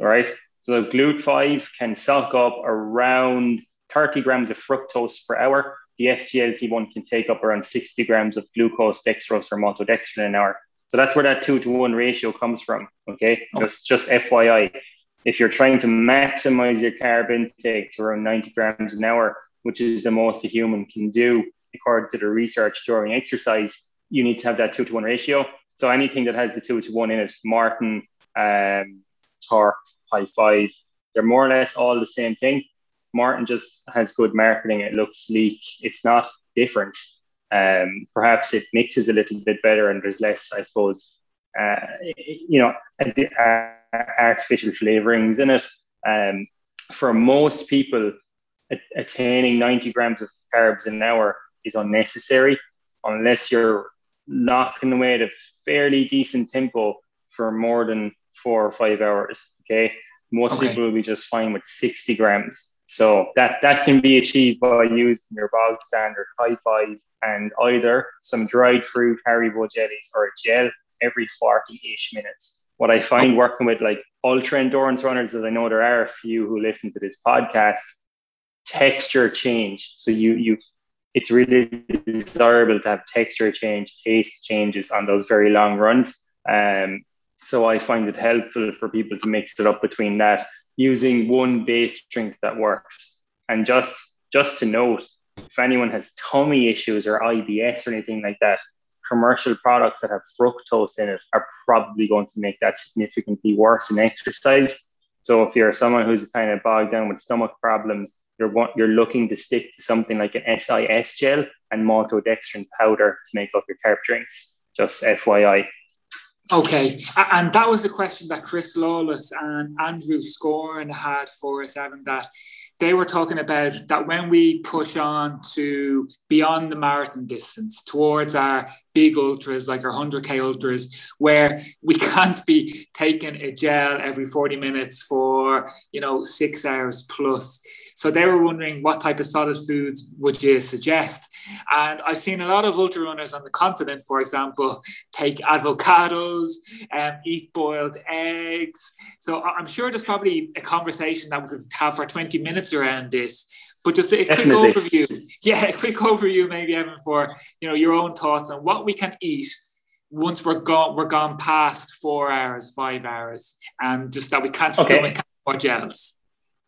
All right. So GLUT5 can suck up around 30 grams of fructose per hour. The SGLT1 can take up around 60 grams of glucose, dextrose, or maltodextrin an hour. So that's where that two to one ratio comes from. Okay. okay. Just, just FYI if you're trying to maximize your carb intake to around 90 grams an hour, which is the most a human can do according to the research during exercise, you need to have that two to one ratio. So anything that has the two to one in it, Maurten, um, Torq, High Five, they're more or less all the same thing. Maurten just has good marketing. It looks sleek. It's not different. Um, perhaps it mixes a little bit better and there's less, I suppose, uh, you know, artificial flavorings in it. Um, for most people, attaining 90 grams of carbs an hour is unnecessary unless you're knocking away at a fairly decent tempo for more than four or five hours. Okay. Most okay. people will be just fine with 60 grams. So that, that can be achieved by using your bog standard high five and either some dried fruit Haribo jellies or a gel every 40 ish minutes. What I find working with like ultra endurance runners is I know there are a few who listen to this podcast, texture change. So you, you, it's really desirable to have texture change, taste changes on those very long runs. Um, so I find it helpful for people to mix it up between that using one base drink that works. And just just to note, if anyone has tummy issues or IBS or anything like that, commercial products that have fructose in it are probably going to make that significantly worse in exercise. So if you're someone who's kind of bogged down with stomach problems, you're you're looking to stick to something like an SIS gel and maltodextrin powder to make up your carb drinks. Just FYI. Okay, and that was the question that Chris Lawless and Andrew Scorn had for us, Evan. That they were talking about that when we push on to beyond the marathon distance towards our big ultras like our 100k ultras where we can't be taking a gel every 40 minutes for you know six hours plus so they were wondering what type of solid foods would you suggest and i've seen a lot of ultra runners on the continent for example take avocados and um, eat boiled eggs so i'm sure there's probably a conversation that we could have for 20 minutes around this but just a quick overview, yeah, a quick overview, maybe Evan, for you know your own thoughts on what we can eat once we're gone. We're gone past four hours, five hours, and just that we can't okay. stomach more gels.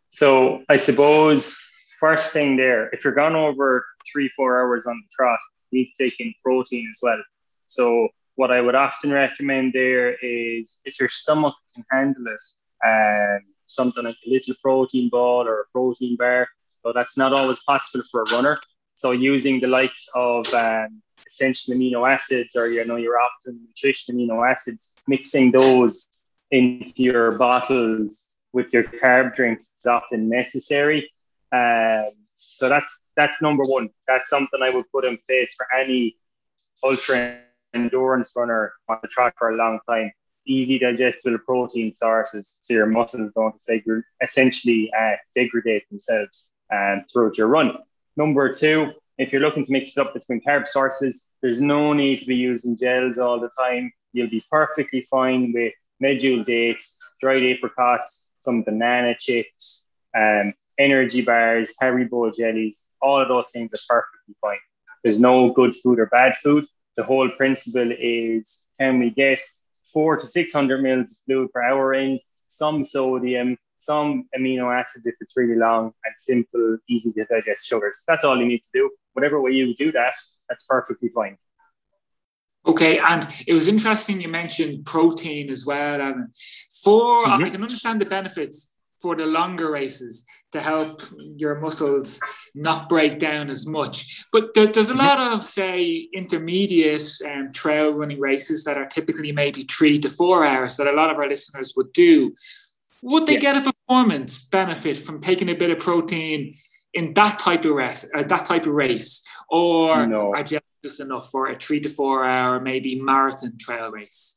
So I suppose first thing there, if you're gone over three, four hours on the trot, you need to take in protein as well. So what I would often recommend there is if your stomach can handle it, um, something like a little protein ball or a protein bar, But that's not always possible for a runner. So using the likes of um, essential amino acids or you know your Optimum nutrition amino acids, mixing those into your bottles with your carb drinks is often necessary. Um, so that's that's number one. That's something I would put in place for any ultra endurance runner on the track for a long time. Easy digestible protein sources so your muscles don't essentially uh, degrade themselves um, throughout your run. Number two, if you're looking to mix it up between carb sources, there's no need to be using gels all the time. You'll be perfectly fine with medjool dates, dried apricots, some banana chips, um, energy bars, Haribo jellies. All of those things are perfectly fine. There's no good food or bad food. The whole principle is can we get four to 600 mils of fluid per hour in, some sodium, some amino acids if it's really long and simple, easy to digest sugars. That's all you need to do. Whatever way you do that, that's perfectly fine. Okay, and it was interesting you mentioned protein as well, Evan. For mm-hmm. I can understand the benefits for the longer races to help your muscles not break down as much. But there, there's a mm-hmm. lot of, say, intermediate um, trail running races that are typically maybe three to four hours that a lot of our listeners would do. Would they yeah. get a performance benefit from taking a bit of protein in that type of race, uh, that type of race, or no. are just enough for a three to four hour maybe marathon trail race?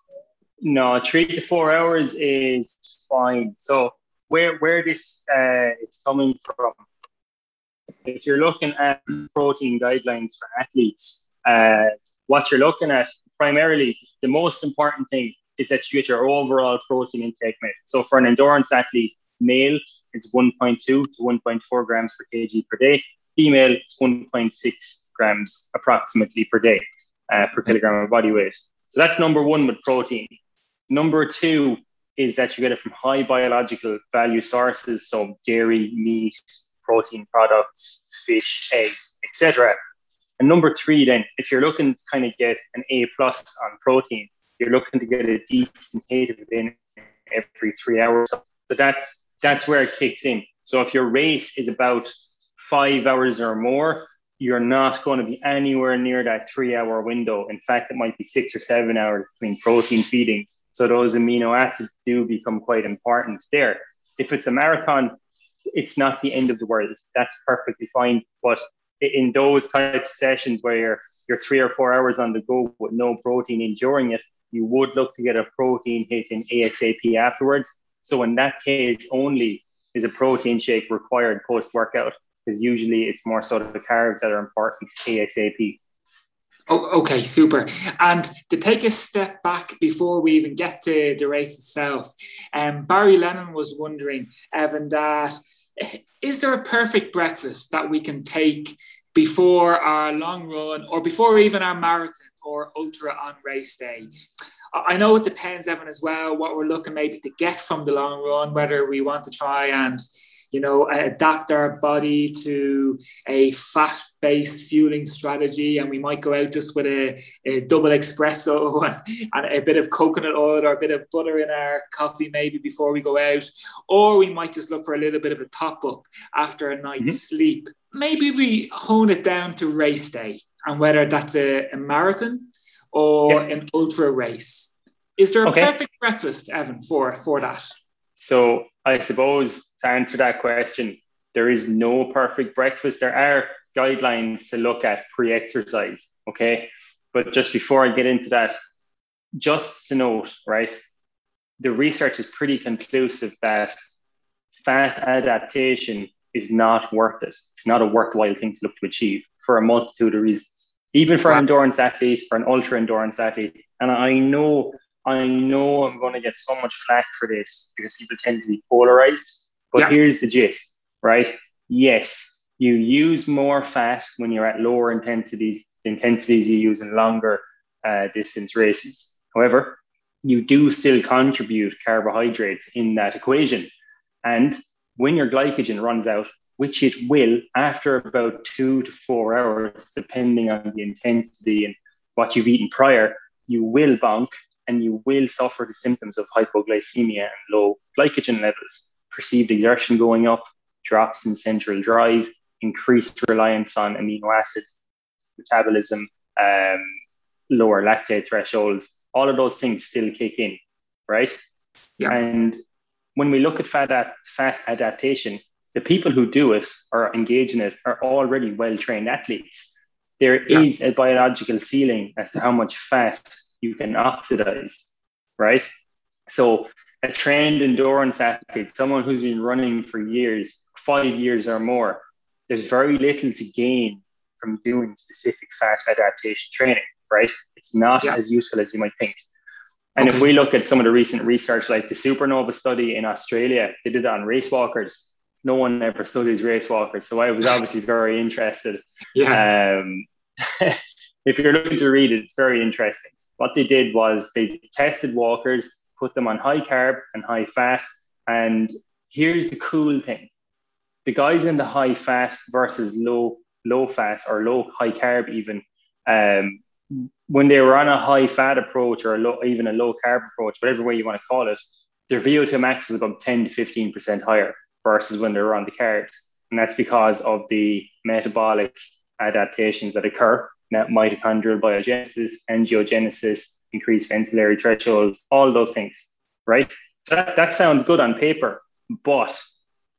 No, three to four hours is fine. So where where this uh, it's coming from? If you're looking at protein guidelines for athletes, uh, what you're looking at primarily the most important thing is that you get your overall protein intake met. So for an endurance athlete, male, it's 1.2 to 1.4 grams per kg per day. Female, it's 1.6 grams approximately per day uh, per kilogram of body weight. So that's number one with protein. Number two is that you get it from high biological value sources, so dairy, meat, protein products, fish, eggs, etc. And number three, then, if you're looking to kind of get an A plus on protein, you're looking to get a decent hit within every three hours. So that's that's where it kicks in. So if your race is about five hours or more, you're not going to be anywhere near that three hour window. In fact, it might be six or seven hours between protein feedings. So those amino acids do become quite important there. If it's a marathon, it's not the end of the world. That's perfectly fine. But in those types of sessions where you're, you're three or four hours on the go with no protein enduring it, you would look to get a protein hit in ASAP afterwards. So in that case only is a protein shake required post workout because usually it's more sort of the carbs that are important ASAP. Oh, okay, super. And to take a step back before we even get to the race itself, um, Barry Lennon was wondering, Evan, that is there a perfect breakfast that we can take before our long run or before even our marathon or ultra on race day? I know it depends, Evan, as well, what we're looking maybe to get from the long run, whether we want to try and you know, adapt our body to a fat based fueling strategy. And we might go out just with a, a double espresso and, and, a bit of coconut oil or a bit of butter in our coffee, maybe before we go out. Or we might just look for a little bit of a top up after a night's mm-hmm. sleep. Maybe we hone it down to race day and whether that's a, a marathon or yeah. an ultra race. Is there a okay. perfect breakfast, Evan, for, for that? So I suppose to answer that question, there is no perfect breakfast. There are guidelines to look at pre-exercise. Okay. But just before I get into that, just to note, right, the research is pretty conclusive that fat adaptation is not worth it. It's not a worthwhile thing to look to achieve for a multitude of reasons. Even for an endurance athlete, for an ultra endurance athlete. And I know, I know I'm going to get so much flack for this because people tend to be polarized. But yeah. here's the gist, right? Yes, you use more fat when you're at lower intensities, the intensities you use in longer uh, distance races. However, you do still contribute carbohydrates in that equation. And when your glycogen runs out, which it will after about two to four hours, depending on the intensity and what you've eaten prior, you will bonk and you will suffer the symptoms of hypoglycemia and low glycogen levels perceived exertion going up, drops in central drive, increased reliance on amino acid metabolism, um, lower lactate thresholds, all of those things still kick in, right? Yeah. And when we look at fat, ad- fat adaptation, the people who do it or engage in it are already well trained athletes. There yeah. is a biological ceiling as to how much fat you can oxidize, right? So a trained endurance athlete, someone who's been running for years, five years or more, there's very little to gain from doing specific fat adaptation training, right? It's not yeah. as useful as you might think. And okay. if we look at some of the recent research, like the Supernova study in Australia, they did it on race walkers. No one ever studies race walkers. So I was obviously very interested. Yeah. Um, if you're looking to read it, it's very interesting. What they did was they tested walkers put them on high carb and high fat. And here's the cool thing the guys in the high fat versus low low fat or low high carb even um, when they were on a high fat approach or a low, even a low carb approach whatever way you want to call it their vo2 max is about 10 to 15 percent higher versus when they were on the carbs and that's because of the metabolic adaptations that occur mitochondrial biogenesis angiogenesis increased ventilatory thresholds, all those things, right? So that, that sounds good on paper, but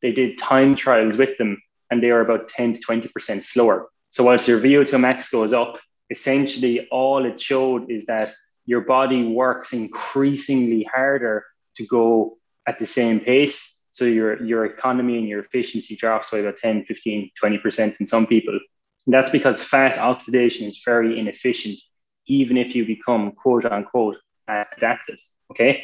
they did time trials with them and they were about 10 to 20% slower. So whilst your VO2 max goes up, essentially all it showed is that your body works increasingly harder to go at the same pace. So your, your economy and your efficiency drops by about 10, 15, 20% in some people. And that's because fat oxidation is very inefficient even if you become quote unquote adapted. Okay.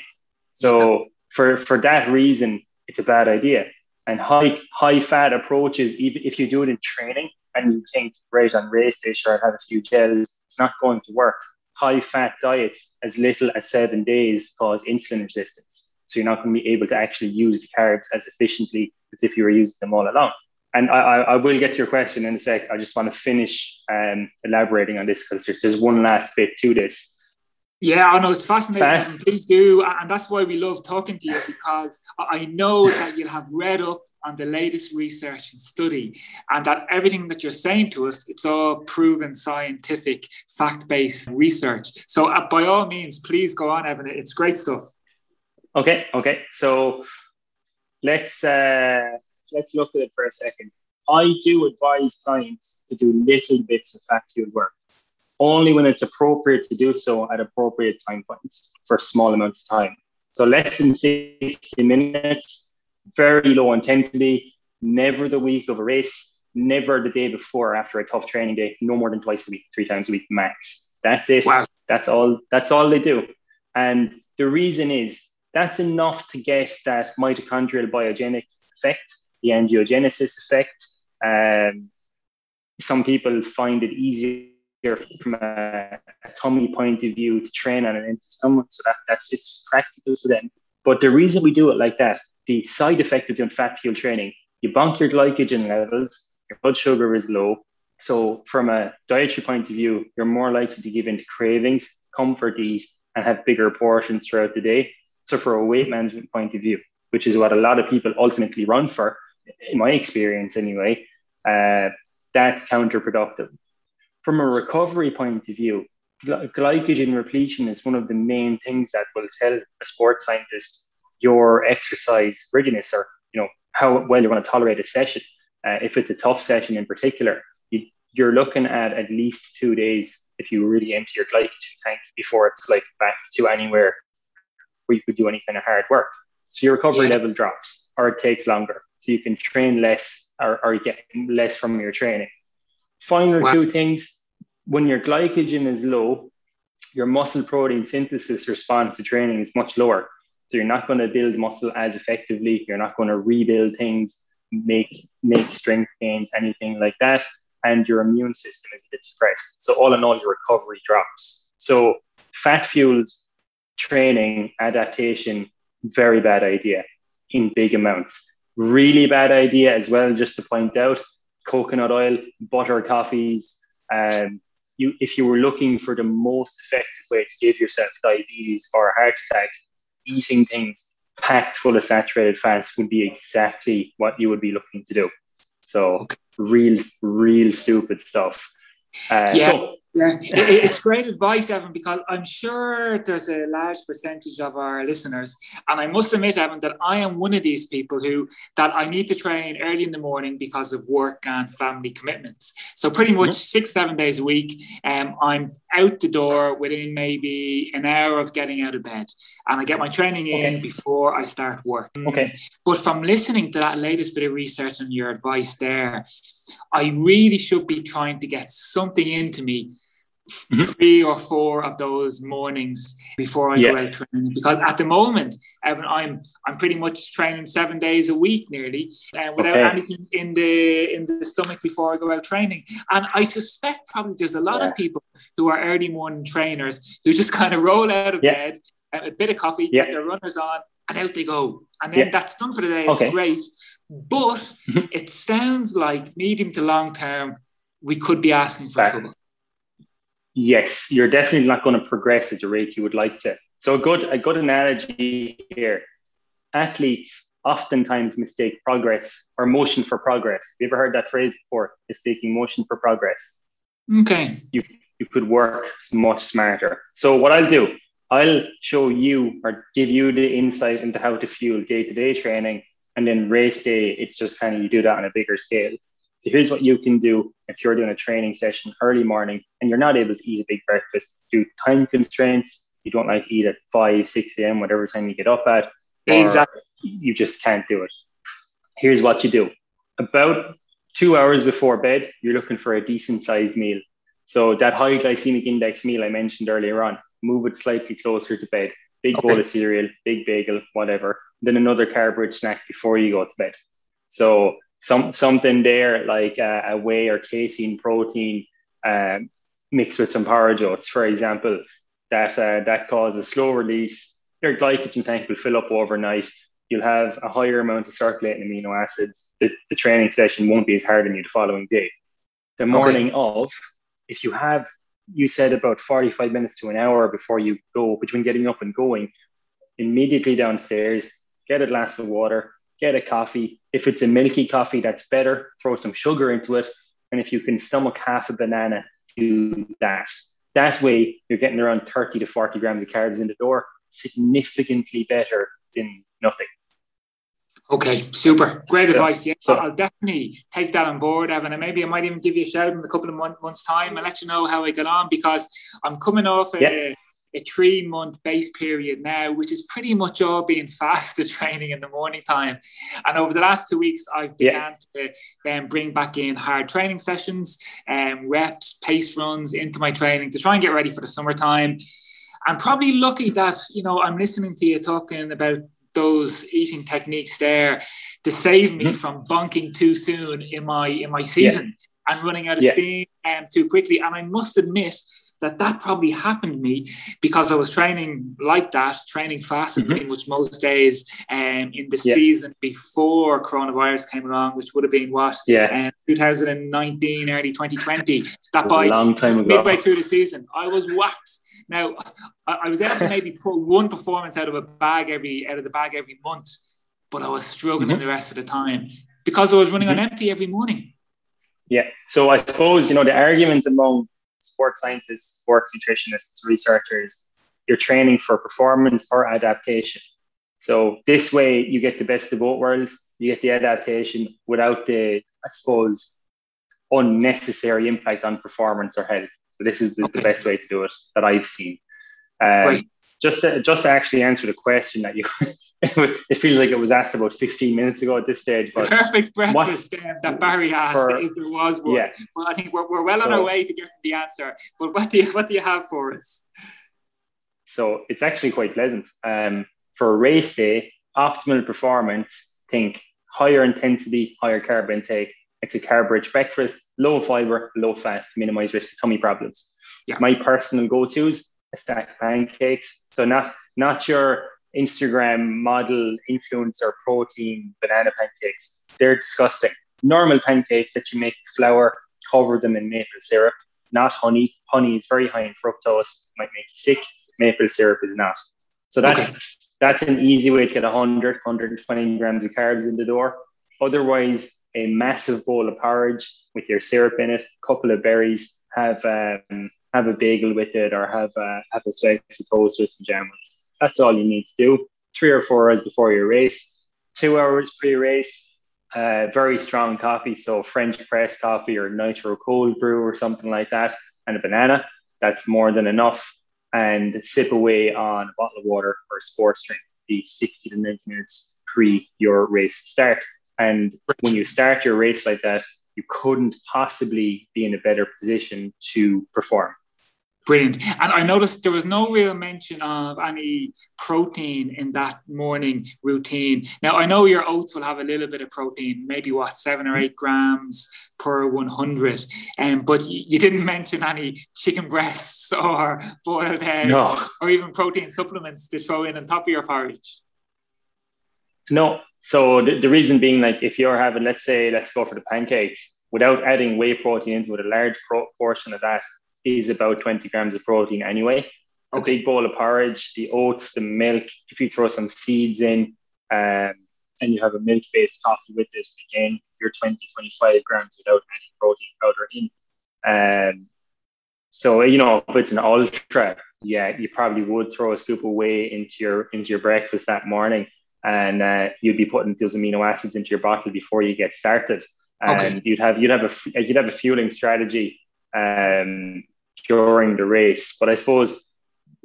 So for, for that reason, it's a bad idea. And high high fat approaches, even if you do it in training and you think, right, on race day, sure, I have a few gels, it's not going to work. High fat diets, as little as seven days, cause insulin resistance. So you're not going to be able to actually use the carbs as efficiently as if you were using them all along and I, I, will get to your question in a sec. I just want to finish um, elaborating on this because there's, there's one last bit to this. Yeah, I know it's fascinating. Please do, and that's why we love talking to you because I know that you'll have read up on the latest research and study, and that everything that you're saying to us, it's all proven scientific, fact-based research. So, uh, by all means, please go on, Evan. It's great stuff. Okay, okay. So let's uh, let's look at it for a second. I do advise clients to do little bits of fat fuel work only when it's appropriate to do so at appropriate time points for small amounts of time. So less than 60 minutes, very low intensity, never the week of a race, never the day before after a tough training day, no more than twice a week, three times a week max. That's it. Wow. That's all that's all they do. And the reason is that's enough to get that mitochondrial biogenic effect, the angiogenesis effect. Um, some people find it easier from a, a, tummy point of view to train on an empty stomach. So that, that's just practical for them. But the reason we do it like that, the side effect of doing fat fuel training, you bunk your glycogen levels, your blood sugar is low. So from a dietary point of view, you're more likely to give into cravings, comfort eat, and have bigger portions throughout the day. So for a weight management point of view, which is what a lot of people ultimately run for, in my experience anyway, uh, that's counterproductive. From a recovery point of view, glycogen repletion is one of the main things that will tell a sports scientist your exercise readiness or you know how well you're going to tolerate a session. Uh, if it's a tough session in particular, you, you're looking at at least two days if you really empty your glycogen tank before it's like back to anywhere where you could do any kind of hard work. So your recovery yeah. level drops or it takes longer. So you can train less or, or get less from your training. Final wow. two things when your glycogen is low, your muscle protein synthesis response to training is much lower. So you're not going to build muscle as effectively. You're not going to rebuild things, make make strength gains, anything like that. And your immune system is a bit suppressed. So all in all, your recovery drops. So fat fueled training adaptation, very bad idea in big amounts. Really bad idea as well, just to point out, coconut oil, butter coffees, um, you if you were looking for the most effective way to give yourself diabetes or a heart attack, eating things packed full of saturated fats would be exactly what you would be looking to do. So okay. real, real stupid stuff. Uh, yeah. So yeah, it's great advice, Evan, because I'm sure there's a large percentage of our listeners, and I must admit, Evan, that I am one of these people who that I need to train early in the morning because of work and family commitments. So pretty much mm-hmm. six, seven days a week, um, I'm out the door within maybe an hour of getting out of bed, and I get my training in okay. before I start work. Okay. But from listening to that latest bit of research and your advice there, I really should be trying to get something into me. Three or four of those mornings before I yeah. go out training because at the moment, Evan, I'm I'm pretty much training seven days a week nearly, uh, without okay. anything in the in the stomach before I go out training. And I suspect probably there's a lot yeah. of people who are early morning trainers who just kind of roll out of yeah. bed, a bit of coffee, get their runners on, and out they go, and then that's done for the day. It's okay. great, but mm-hmm. it sounds like medium to long term we could be asking for trouble yes, you're definitely not going to progress at the rate you would like to. So a good a good analogy here. Athletes oftentimes mistake progress or motion for progress. Have you ever heard that phrase before? Mistaking motion for progress. Okay. You you could work much smarter. So what I'll do, I'll show you or give you the insight into how to fuel day-to-day training. And then race day, it's just kind of you do that on a bigger scale. So here's what you can do if you're doing a training session early morning and you're not able to eat a big breakfast due to time constraints. You don't like to eat at 5, 6 a.m., whatever time you get up at. Exactly. You just can't do it. Here's what you do. About two hours before bed, you're looking for a decent sized meal. So that high glycemic index meal I mentioned earlier on, move it slightly closer to bed. Big okay. bowl of cereal, big bagel, whatever. Then another carb rich snack before you go to bed. So some something there like uh, a whey or casein protein um, mixed with some porridge oats, for example, that uh, that causes slow release. Your glycogen tank will fill up overnight. You'll have a higher amount of circulating amino acids. The, the training session won't be as hard on you the following day. The morning okay. of, if you have you said about 45 minutes to an hour before you go between getting up and going immediately downstairs get a glass of water get a coffee if it's a milky coffee that's better throw some sugar into it and if you can stomach half a banana do that that way you're getting around 30 to 40 grams of carbs in the door significantly better than nothing Okay, super. Great So- advice. Yeah, so- I'll definitely take that on board, Evan. And maybe I might even give you a shout in a couple of month, months' time and let you know how I get on because I'm coming off a, Yeah. A three month base period now, which is pretty much all being fasted training in the morning time. And over the last two weeks, I've Yeah. began to then bring back in hard training sessions, um, reps, pace runs into my training to try and get ready for the summertime. I'm probably lucky that, you know, I'm listening to you talking about those eating techniques there to save me Mhm. from bunking too soon in my in my season and running out of Yeah. steam um, too quickly. And I must admit that that probably happened to me because I was training like that, training fasted Mhm. pretty much most days um, in the Yeah. season before coronavirus came along, which would have been what yeah um, 2019, early 2020. That by long time ago midway through the season, I was whacked. Now, I, I was able to maybe pull one performance out of a bag every out of the bag every month, but I was struggling Mhm. the rest of the time because I was running on empty every morning. Yeah. So I suppose, you know, the argument among sports scientists, sports nutritionists, researchers, you're training for performance or adaptation. So this way you get the best of both worlds. You get the adaptation without the, I suppose, unnecessary impact on performance or health. So this is the, Okay. the best way to do it that I've seen. Um. Just to, just to actually answer the question that you, it feels like it was asked about 15 minutes ago at this stage, but perfect breakfast um, that Barry asked, For- if there was one. yeah. Well, I think we're, we're well on our way to getting the answer. But what do you what do you have for us? So it's actually quite pleasant. Um, for a race day, optimal performance, think higher intensity, higher carb intake. It's a carb rich breakfast, low fiber, low fat to minimize risk of tummy problems. Yeah. My personal go tos, a stack of pancakes. So not not your Instagram model influencer protein banana pancakes. They're disgusting. Normal pancakes that you make flour, cover them in maple syrup, not honey. Honey is very high in fructose, might make you sick. Maple syrup is not. So that's that's an easy way to get 100, 120 grams of carbs in the door. Otherwise, a massive bowl of porridge with your syrup in it, a couple of berries, have um, have a bagel with it, or have a, have a slice of toast with some jam. on it. That's all you need to do. Three or four hours before your race, two hours pre-race. Uh, very strong coffee, so French press coffee or nitro cold brew or something like that, and a banana. That's more than enough. And sip away on a bottle of water or a sports drink the 60 to 90 minutes pre your race start. And when you start your race like that, you couldn't possibly be in a better position to perform. Brilliant. And I noticed there was no real mention of any protein in that morning routine. Now, I know your oats will have a little bit of protein, maybe what, seven or eight grams per 100. Um, but you, didn't mention any chicken breasts or boiled eggs No. or even protein supplements to throw in on top of your porridge. No. So the, the reason being, like, if you're having, let's say, let's go for the pancakes, without adding whey protein into it, a large pro- portion of that is about 20 grams of protein anyway. A Okay. big bowl of porridge, the oats, the milk, if you throw some seeds in, um, and you have a milk based coffee with it, again, you're 20, 25 grams without adding protein powder in. Um, so, you know, if it's an ultra, yeah, you probably would throw a scoop of whey into your into your breakfast that morning and uh, you'd be putting those amino acids into your bottle before you get started. And Okay. you'd have you'd have a you'd have a fueling strategy um, during the race. But I suppose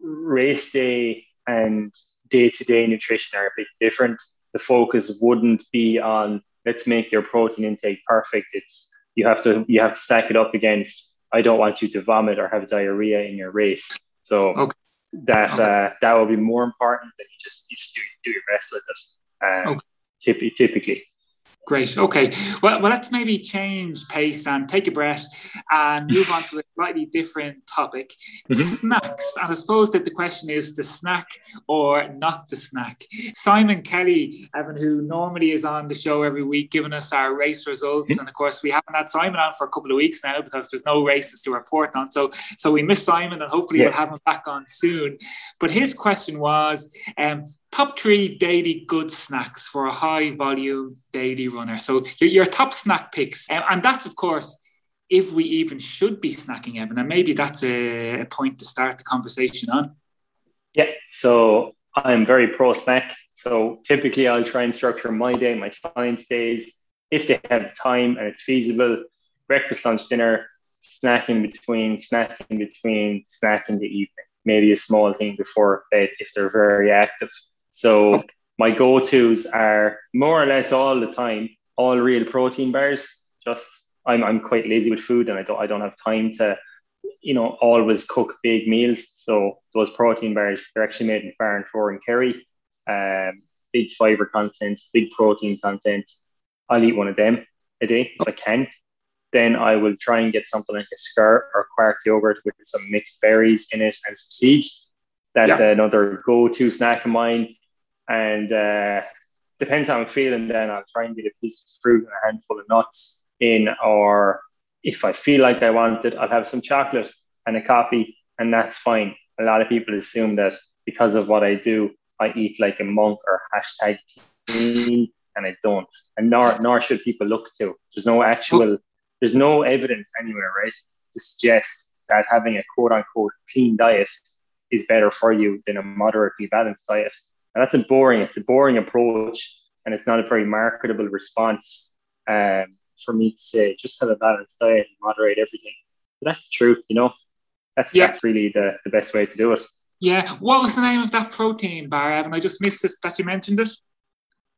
race day and day to day nutrition are a bit different. The focus wouldn't be on let's make your protein intake perfect. It's you have to you have to stack it up against I don't want you to vomit or have diarrhea in your race. So Okay. that Okay. uh, that will be more important than you just you just do do your best with it. Um, Okay. typ- typically. Great. Okay. Well, well, let's maybe change pace and take a breath and move on to a slightly different topic: mm-hmm. snacks. And I suppose that the question is the snack or not the snack. Simon Kelly, Evan, who normally is on the show every week, giving us our race results, mm-hmm. and of course we haven't had Simon on for a couple of weeks now because there's no races to report on. So, so we miss Simon, and hopefully yeah. we'll have him back on soon. But his question was, um, top three daily good snacks for a high volume daily runner. So your, your top snack picks, um, and that's of course if we even should be snacking, Evan, and maybe that's a, a point to start the conversation on. Yeah, so I'm very pro snack. So typically, I'll try and structure my day, my clients' days, if they have time and it's feasible. Breakfast, lunch, dinner, snacking between, snacking between, snacking in the evening. Maybe a small thing before bed if they're very active. So my go-tos are more or less all the time all real protein bars. Just I'm I'm quite lazy with food and I don't I don't have time to you know always cook big meals. So those protein bars they're actually made in Farranfore Four and Kerry. Um, big fiber content, big protein content. I'll eat one of them a day if I can. Then I will try and get something like a skyr or quark yogurt with some mixed berries in it and some seeds. That's yeah. another go-to snack of mine. And uh, depends how I'm feeling, then I'll try and get a piece of fruit and a handful of nuts in. Or if I feel like I want it, I'll have some chocolate and a coffee, and that's fine. A lot of people assume that because of what I do, I eat like a monk or hashtag clean, and I don't. And nor nor should people look to. There's no actual, there's no evidence anywhere, right, to suggest that having a quote unquote clean diet is better for you than a moderately balanced diet. And that's a boring, it's a boring approach and it's not a very marketable response um, for me to say, just have a balanced diet and moderate everything. But that's the truth, you know. That's yeah. that's really the, the best way to do it. Yeah. What was the name of that protein bar, Evan? I just missed it that you mentioned it.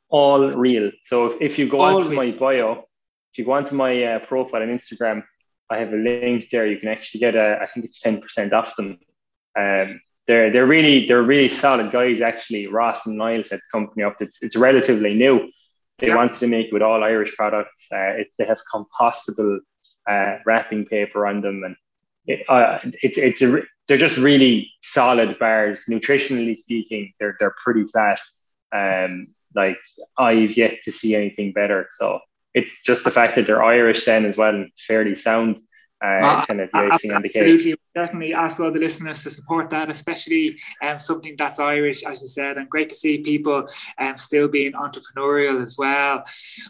All real. So if, if you go All onto real. my bio, if you go onto my uh, profile on Instagram, I have a link there. You can actually get a, I think it's 10% off them. Um, they're they're really they're really solid guys. Actually, Ross and Niall set the company up. It's it's relatively new. They yeah. wanted to make it with all Irish products. Uh, it, they have compostable uh, wrapping paper on them, and it, uh, it's it's a they're just really solid bars. Nutritionally speaking, they're they're pretty class. Um, like I've yet to see anything better. So it's just the fact that they're Irish then as well and fairly sound. Uh, kind of the icing on the cake certainly ask all the listeners to support that, especially um, something that's Irish, as you said, and great to see people um, still being entrepreneurial as well.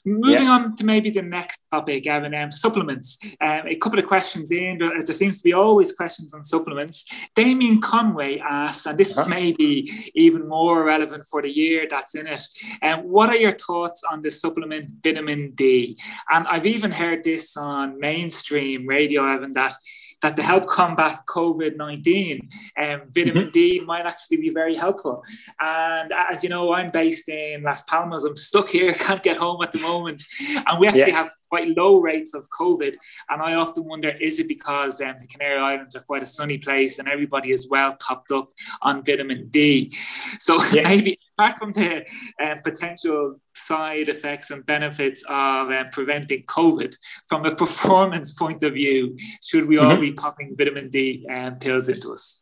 Moving yeah. on to maybe the next topic, Evan, um, supplements. Um, a couple of questions in, there seems to be always questions on supplements. Damien Conway asks, and this uh-huh. is maybe even more relevant for the year that's in it, um, what are your thoughts on the supplement vitamin D? And I've even heard this on mainstream radio, Evan, that that to help combat COVID 19, um, vitamin mm-hmm. D might actually be very helpful. And as you know, I'm based in Las Palmas. I'm stuck here, can't get home at the moment. And we actually yeah. have quite low rates of COVID. And I often wonder is it because um, the Canary Islands are quite a sunny place and everybody is well topped up on vitamin D? So yeah. maybe apart from the uh, potential side effects and benefits of um, preventing COVID, from a performance point of view, should we all mm-hmm. be popping vitamin D um, pills into us?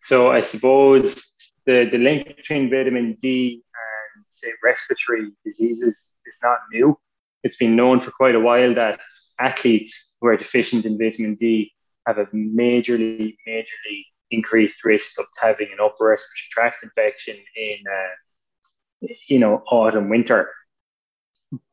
So I suppose the, the link between vitamin D and say respiratory diseases is not new. It's been known for quite a while that athletes who are deficient in vitamin D have a majorly, majorly increased risk of having an upper respiratory tract infection in uh, you know, autumn, winter.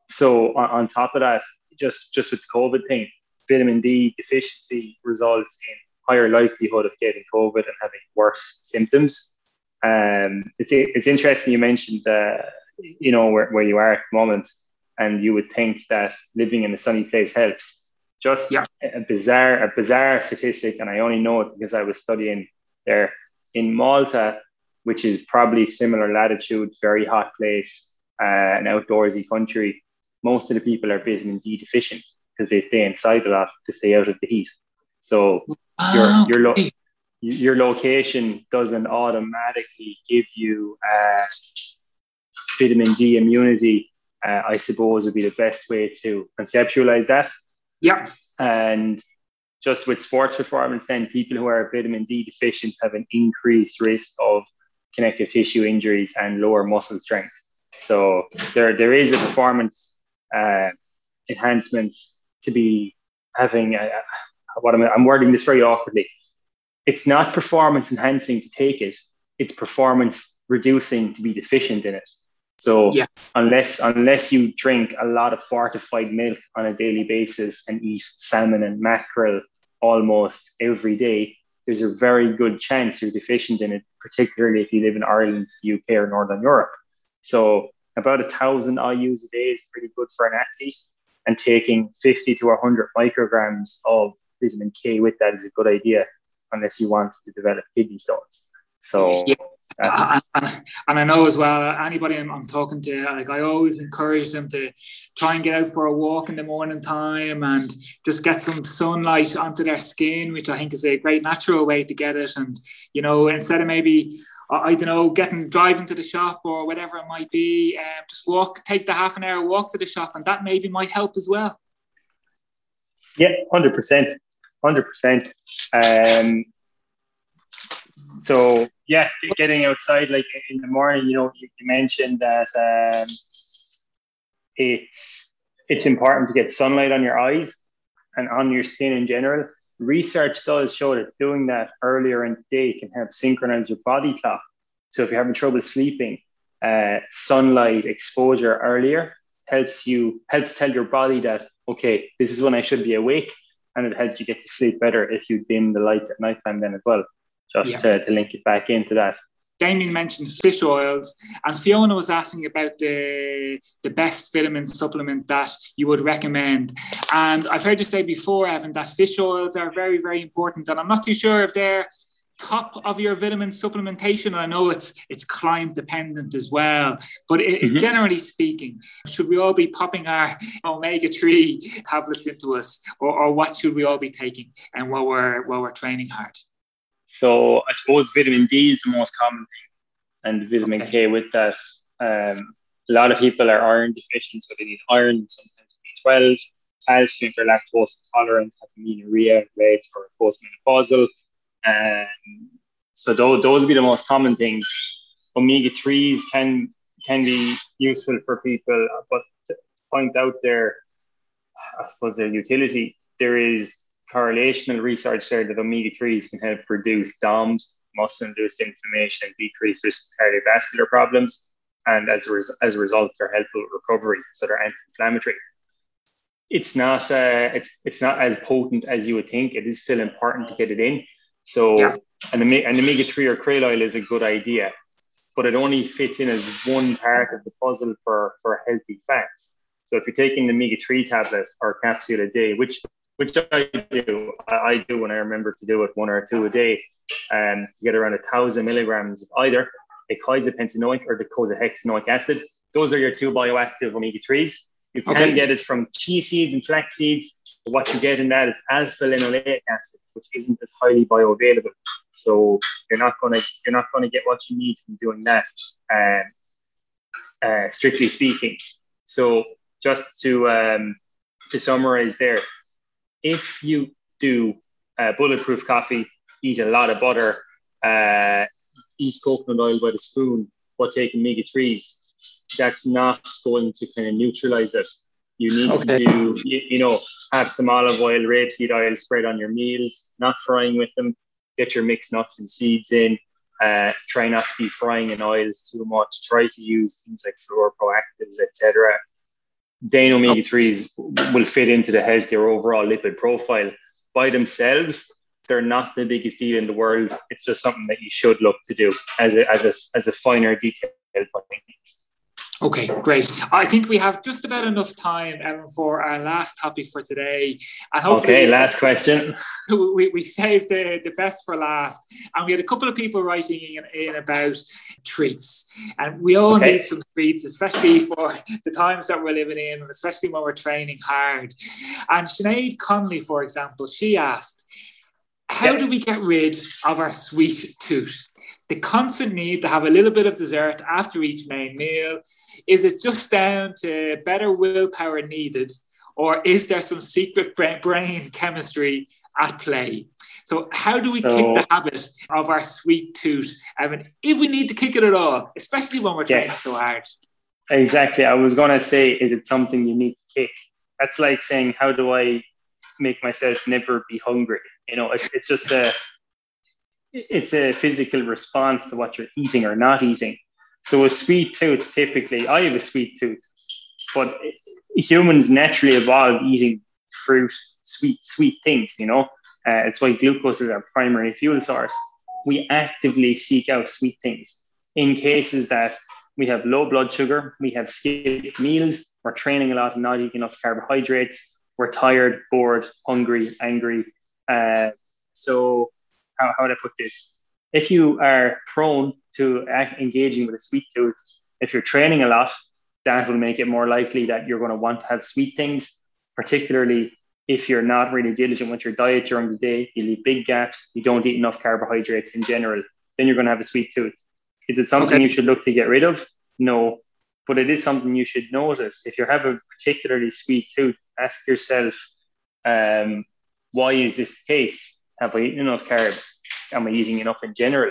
So on, on top of that, just just with the COVID thing, vitamin D deficiency results in higher likelihood of getting COVID and having worse symptoms. Um, it's it's interesting you mentioned uh, you know where, where you are at the moment, and you would think that living in a sunny place helps. Just yeah. a bizarre a bizarre statistic, and I only know it because I was studying there in Malta which is probably similar latitude, very hot place, uh, an outdoorsy country. Most of the people are vitamin D deficient because they stay inside a lot to stay out of the heat. So oh, your your lo- your location doesn't automatically give you uh, vitamin D immunity uh, I suppose would be the best way to conceptualize that. Yeah. And just with sports performance, then people who are vitamin D deficient have an increased risk of connective tissue injuries and lower muscle strength. So there, there is a performance uh, enhancement to be having. A, what am I, I'm wording this very awkwardly. It's not performance enhancing to take it; it's performance reducing to be deficient in it. So yeah. unless unless you drink a lot of fortified milk on a daily basis and eat salmon and mackerel almost every day, there's a very good chance you're deficient in it, particularly if you live in Ireland, UK, or Northern Europe. So about a thousand IU's a day is pretty good for an athlete, and taking 50 to 100 micrograms of vitamin K with that is a good idea, unless you want to develop kidney stones. So yeah. And, and, I know as well, anybody I'm, I'm, talking to, like I always encourage them to try and get out for a walk in the morning time and just get some sunlight onto their skin, which I think is a great natural way to get it. And, you know, instead of maybe, I don't know, getting driving to the shop or whatever it might be, um, just walk, take the half an hour walk to the shop, and that maybe might help as well. Yeah, 100%. 100%. Um, so yeah, getting outside like in the morning, you know, you, mentioned that um, it's it's important to get sunlight on your eyes and on your skin in general. Research does show that doing that earlier in the day can help synchronize your body clock. So if you're having trouble sleeping, uh, sunlight exposure earlier helps you helps tell your body that okay, this is when I should be awake, and it helps you get to sleep better if you dim the lights at nighttime then as well just yeah. to, to link it back into that. Damien mentioned fish oils, and Fiona was asking about the the best vitamin supplement that you would recommend. And I've heard you say before, Evan, that fish oils are very, very important. And I'm not too sure if they're top of your vitamin supplementation. I know it's it's client dependent as well, but it, mm-hmm. generally speaking, should we all be popping our omega three tablets into us, or, or what should we all be taking and while we're while we're training hard? So I suppose vitamin D is the most common thing, and vitamin okay. K with that. Um, a lot of people are iron deficient, so they need iron, sometimes B12, calcium for lactose intolerant, amenorrhea, rates or postmenopausal. Um, so those, those would be the most common things. Omega 3s can can be useful for people, but to point out their, I suppose, their utility, there is correlational research there that omega 3s can help reduce DOMS, muscle induced inflammation, and decrease risk of cardiovascular problems. And as a, res- as a result, they're helpful with recovery, so they're anti inflammatory. It's not uh, it's it's not as potent as you would think. It is still important to get it in. So yeah. an, an omega three or krill oil is a good idea, but it only fits in as one part of the puzzle for for healthy fats. So if you're taking the omega three tablet or capsule a day, which which I do. I do when I remember to do it one or two a day, um, to get around a thousand milligrams of either the eicosapentaenoic or the docosahexaenoic acid. Those are your two bioactive omega threes. You can okay. get it from chia seeds and flax seeds. What you get in that is alpha linoleic acid, which isn't as highly bioavailable. So you're not gonna you're not gonna get what you need from doing that. Um, uh, strictly speaking. So just to um, to summarize there, if you do uh, bulletproof coffee, eat a lot of butter, uh, eat coconut oil by the spoon, but take omega 3s, that's not going to kind of neutralize it. You need okay. to do, you, you, know, have some olive oil, rapeseed oil spread on your meals, not frying with them. Get your mixed nuts and seeds in. Uh, try not to be frying in oils too much. Try to use things like Flora ProActivs, etc then omega 3s will fit into the healthier overall lipid profile. By themselves, they're not the biggest deal in the world. It's just something that you should look to do as a, as a, as a finer detail point. Okay, great. I think we have just about enough time, Evan, for our last topic for today. And hopefully okay, last question. We, we saved the, the best for last. And we had a couple of people writing in, in about treats. And we all okay. need some treats, especially for the times that we're living in, especially when we're training hard. And Sinead Conley, for example, she asked, how do we get rid of our sweet tooth? The constant need to have a little bit of dessert after each main meal? Is it just down to better willpower needed, or is there some secret brain chemistry at play? So, how do we so, kick the habit of our sweet tooth? I mean, if we need to kick it at all, especially when we're training yes, so hard. Exactly. I was going to say, is it something you need to kick? That's like saying, how do I make myself never be hungry? You know, it's, it's just a it's a physical response to what you're eating or not eating. So a sweet tooth, typically, I have a sweet tooth, but humans naturally evolved eating fruit, sweet, sweet things. You know, uh, it's why glucose is our primary fuel source. We actively seek out sweet things in cases that we have low blood sugar, we have skipped meals, we're training a lot and not eating enough carbohydrates, we're tired, bored, hungry, angry. Uh, so how, how would I put this? If you are prone to engaging with a sweet tooth, if you're training a lot, that will make it more likely that you're going to want to have sweet things, particularly if you're not really diligent with your diet during the day, you leave big gaps, you don't eat enough carbohydrates in general, then you're going to have a sweet tooth. Is it something okay. you should look to get rid of? No, but it is something you should notice. If you have a particularly sweet tooth, ask yourself, um, why is this the case? Have I eaten enough carbs? Am I eating enough in general?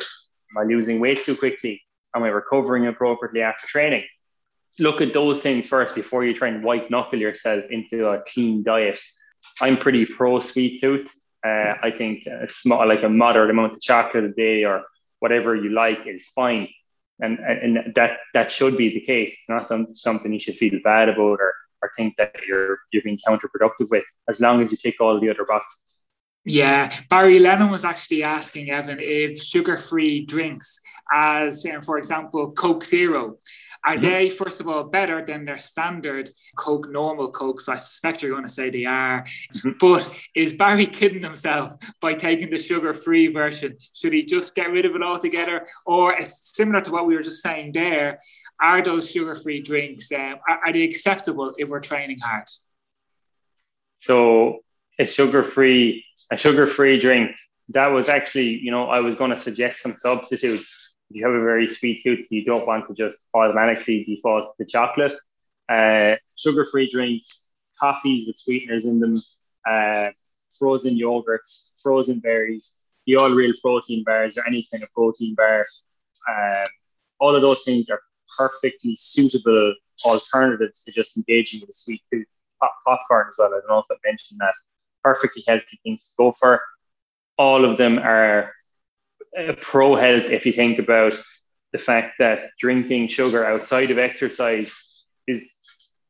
Am I losing weight too quickly? Am I recovering appropriately after training? Look at those things first before you try and white knuckle yourself into a clean diet. I'm pretty pro sweet tooth. Uh, I think a small, like a moderate amount of chocolate a day or whatever you like is fine. And, and that, that should be the case. It's not something you should feel bad about or, or think that you're, you're being counterproductive with, as long as you take all the other boxes. Yeah, Barry Lennon was actually asking Evan if sugar-free drinks, as um, for example Coke Zero, are mm-hmm. they first of all better than their standard Coke normal Coke? So I suspect you're going to say they are. Mm-hmm. But is Barry kidding himself by taking the sugar-free version? Should he just get rid of it altogether, or similar to what we were just saying there? Are those sugar-free drinks um, are, are they acceptable if we're training hard? So a sugar-free a sugar-free drink. That was actually, you know, I was going to suggest some substitutes. If you have a very sweet tooth, you don't want to just automatically default to chocolate. Uh, sugar-free drinks, coffees with sweeteners in them, uh, frozen yogurts, frozen berries, the all real protein bars or any kind of protein bar. Um, all of those things are perfectly suitable alternatives to just engaging with a sweet tooth. Pop- popcorn as well. I don't know if I mentioned that perfectly healthy things to go for. All of them are pro health if you think about the fact that drinking sugar outside of exercise is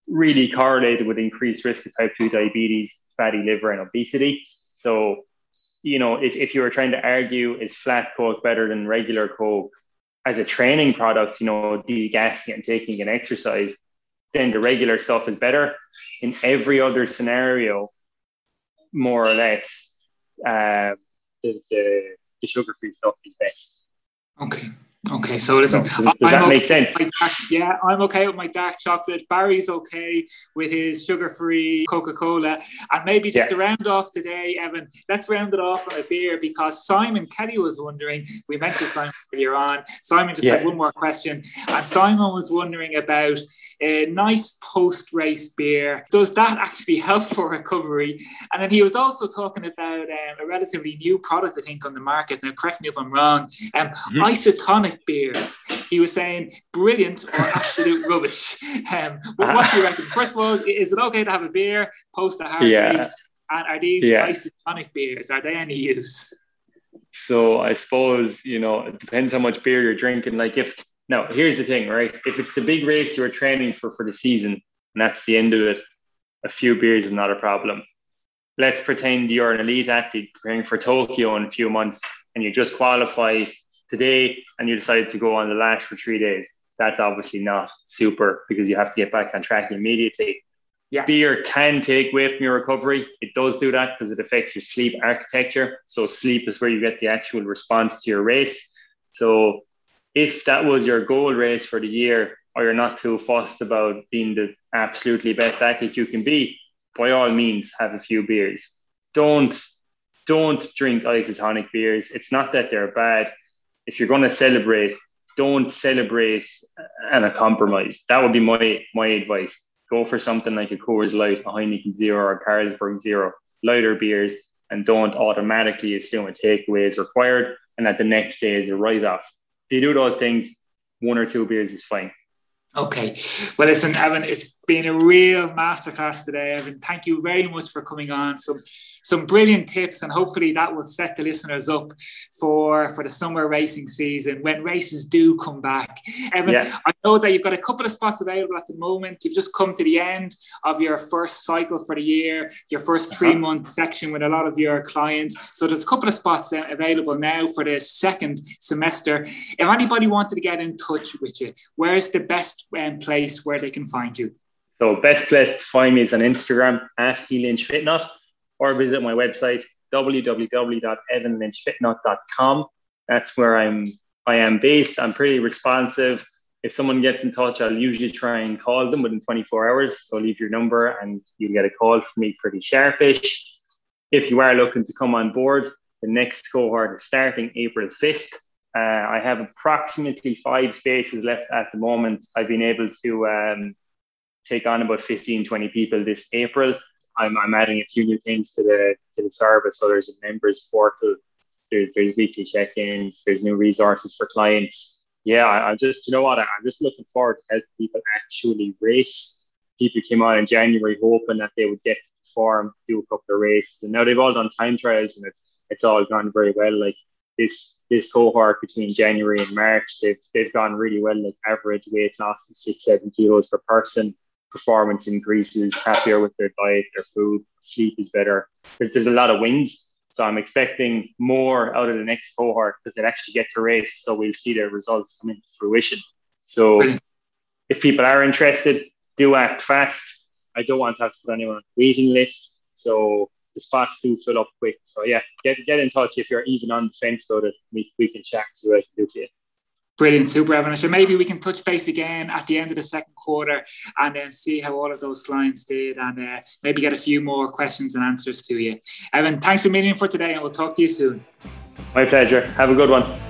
really correlated with increased risk of type 2 diabetes, fatty liver, and obesity. So, you know, if, if you were trying to argue is flat Coke better than regular Coke as a training product, you know, degassing and taking an exercise, then the regular stuff is better. In every other scenario, more or less uh, the, the, the sugar free stuff is best. Okay. Okay, so listen, does, does that okay make sense? Dark, yeah, I'm okay with my dark chocolate. Barry's okay with his sugar-free Coca-Cola, and maybe just yeah. to round off today, Evan, let's round it off on a beer because Simon Kelly was wondering. We mentioned Simon earlier on. Simon just yeah. had one more question, and Simon was wondering about a nice post-race beer. Does that actually help for recovery? And then he was also talking about um, a relatively new product, I think, on the market. Now, correct me if I'm wrong. Um, mm-hmm. Isotonic beers. He was saying brilliant or absolute rubbish. Um, what, what, do you reckon? First of all, is it okay to have a beer post a hard yeah. race? And are these yeah. isotonic beers? Are they any use? So I suppose you know it depends how much beer you're drinking. Like if now here's the thing, right? If it's the big race you are training for for the season and that's the end of it, a few beers is not a problem. Let's pretend you're an elite athlete preparing for Tokyo in a few months and you just qualify today and you decide to go on the lash for three days, that's obviously not super because you have to get back on track immediately. Yeah. Beer can take away from your recovery. It does do that because it affects your sleep architecture. So sleep is where you get the actual response to your race. So if that was your goal race for the year, or you're not too fussed about being the absolutely best athlete you can be, by all means have a few beers. Don't don't drink isotonic beers. It's not that they're bad if you're going to celebrate, don't celebrate and a compromise. That would be my my advice. Go for something like a Coors Light, a Heineken Zero, or a Carlsberg Zero, lighter beers, and don't automatically assume a takeaway is required and that the next day is a write off. If you do those things, one or two beers is fine. Okay. Well, listen, Evan, it's been a real masterclass today, Evan. Thank you very much for coming on. Some some brilliant tips, and hopefully that will set the listeners up for for the summer racing season when races do come back. Evan, yeah. I know that you've got a couple of spots available at the moment. You've just come to the end of your first cycle for the year, your first three uh-huh. month section with a lot of your clients. So there's a couple of spots uh, available now for the second semester. If anybody wanted to get in touch with you, where's the best um, place where they can find you? So best place to find me is on Instagram at HeLynchFitNut or visit my website www.evanlynchfitnut.com. That's where I'm I am based. I'm pretty responsive. If someone gets in touch, I'll usually try and call them within 24 hours. So leave your number and you'll get a call from me pretty sharpish. If you are looking to come on board, the next cohort is starting April 5th. Uh, I have approximately five spaces left at the moment. I've been able to um, take on about 15, 20 people this April. I'm, I'm adding a few new things to the to the service. So there's a members portal, there's there's weekly check-ins, there's new resources for clients. Yeah, I, am just you know what I'm just looking forward to help people actually race. People came on in January hoping that they would get to perform, do a couple of races, and now they've all done time trials and it's it's all gone very well. Like this this cohort between January and March, they've they've gone really well. Like average weight loss of six seven kilos per person performance increases, happier with their diet, their food, sleep is better. There's, there's a lot of wins. So I'm expecting more out of the next cohort because they actually get to race. So we'll see their results come into fruition. So if people are interested, do act fast. I don't want to have to put anyone on a waiting list. So the spots do fill up quick. So yeah, get get in touch if you're even on the fence about it. We, we can chat see what I can do for you. Brilliant, super, Evan. So maybe we can touch base again at the end of the second quarter and then see how all of those clients did and uh, maybe get a few more questions and answers to you. Evan, thanks a million for today and we'll talk to you soon. My pleasure. Have a good one.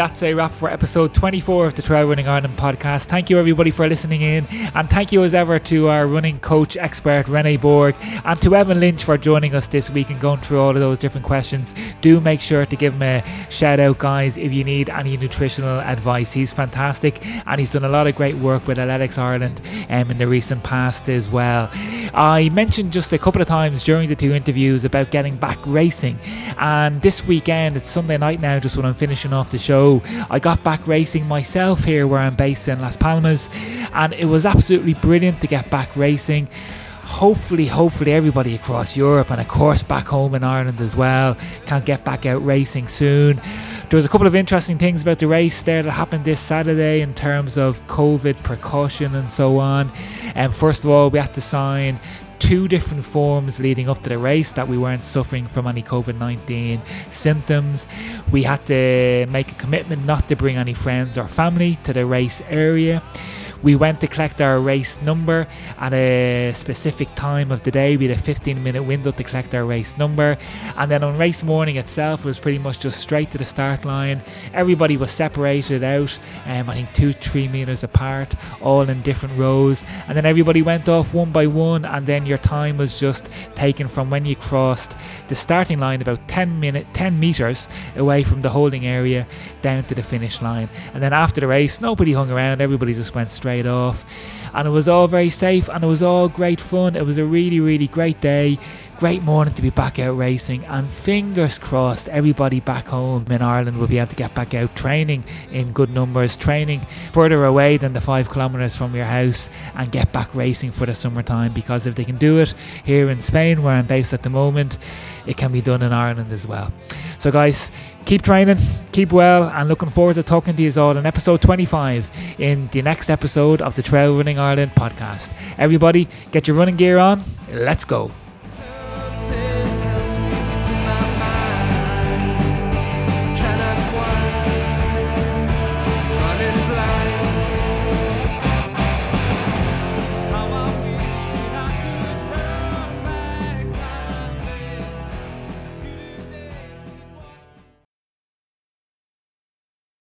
That's a wrap for episode 24 of the Trail Running Ireland podcast. Thank you, everybody, for listening in. And thank you, as ever, to our running coach expert, Rene Borg, and to Evan Lynch for joining us this week and going through all of those different questions. Do make sure to give him a shout out, guys, if you need any nutritional advice. He's fantastic and he's done a lot of great work with Athletics Ireland um, in the recent past as well. I mentioned just a couple of times during the two interviews about getting back racing. And this weekend, it's Sunday night now, just when I'm finishing off the show I got back racing myself here where I'm based in Las Palmas, and it was absolutely brilliant to get back racing hopefully, hopefully, everybody across Europe and of course back home in Ireland as well can get back out racing soon. There was a couple of interesting things about the race there that happened this Saturday in terms of COVID precaution and so on. And first of all, we had to sign two different forms leading up to the race that we weren't suffering from any COVID 19 symptoms. We had to make a commitment not to bring any friends or family to the race area. We went to collect our race number at a specific time of the day. We had a 15 minute window to collect our race number. And then on race morning itself, it was pretty much just straight to the start line. Everybody was separated out, um, I think two, three meters apart, all in different rows. And then everybody went off one by one. And then your time was just taken from when you crossed the starting line about 10 minute, 10 meters away from the holding area down to the finish line. And then after the race, nobody hung around. Everybody just went straight straight off. And it was all very safe and it was all great fun. It was a really, really great day. Great morning to be back out racing. And fingers crossed, everybody back home in Ireland will be able to get back out training in good numbers, training further away than the five kilometres from your house, and get back racing for the summertime. Because if they can do it here in Spain, where I'm based at the moment, it can be done in Ireland as well. So, guys, keep training, keep well, and looking forward to talking to you all in episode 25 in the next episode of the Trail Running Ireland podcast. Everybody, get your running gear on. Let's go.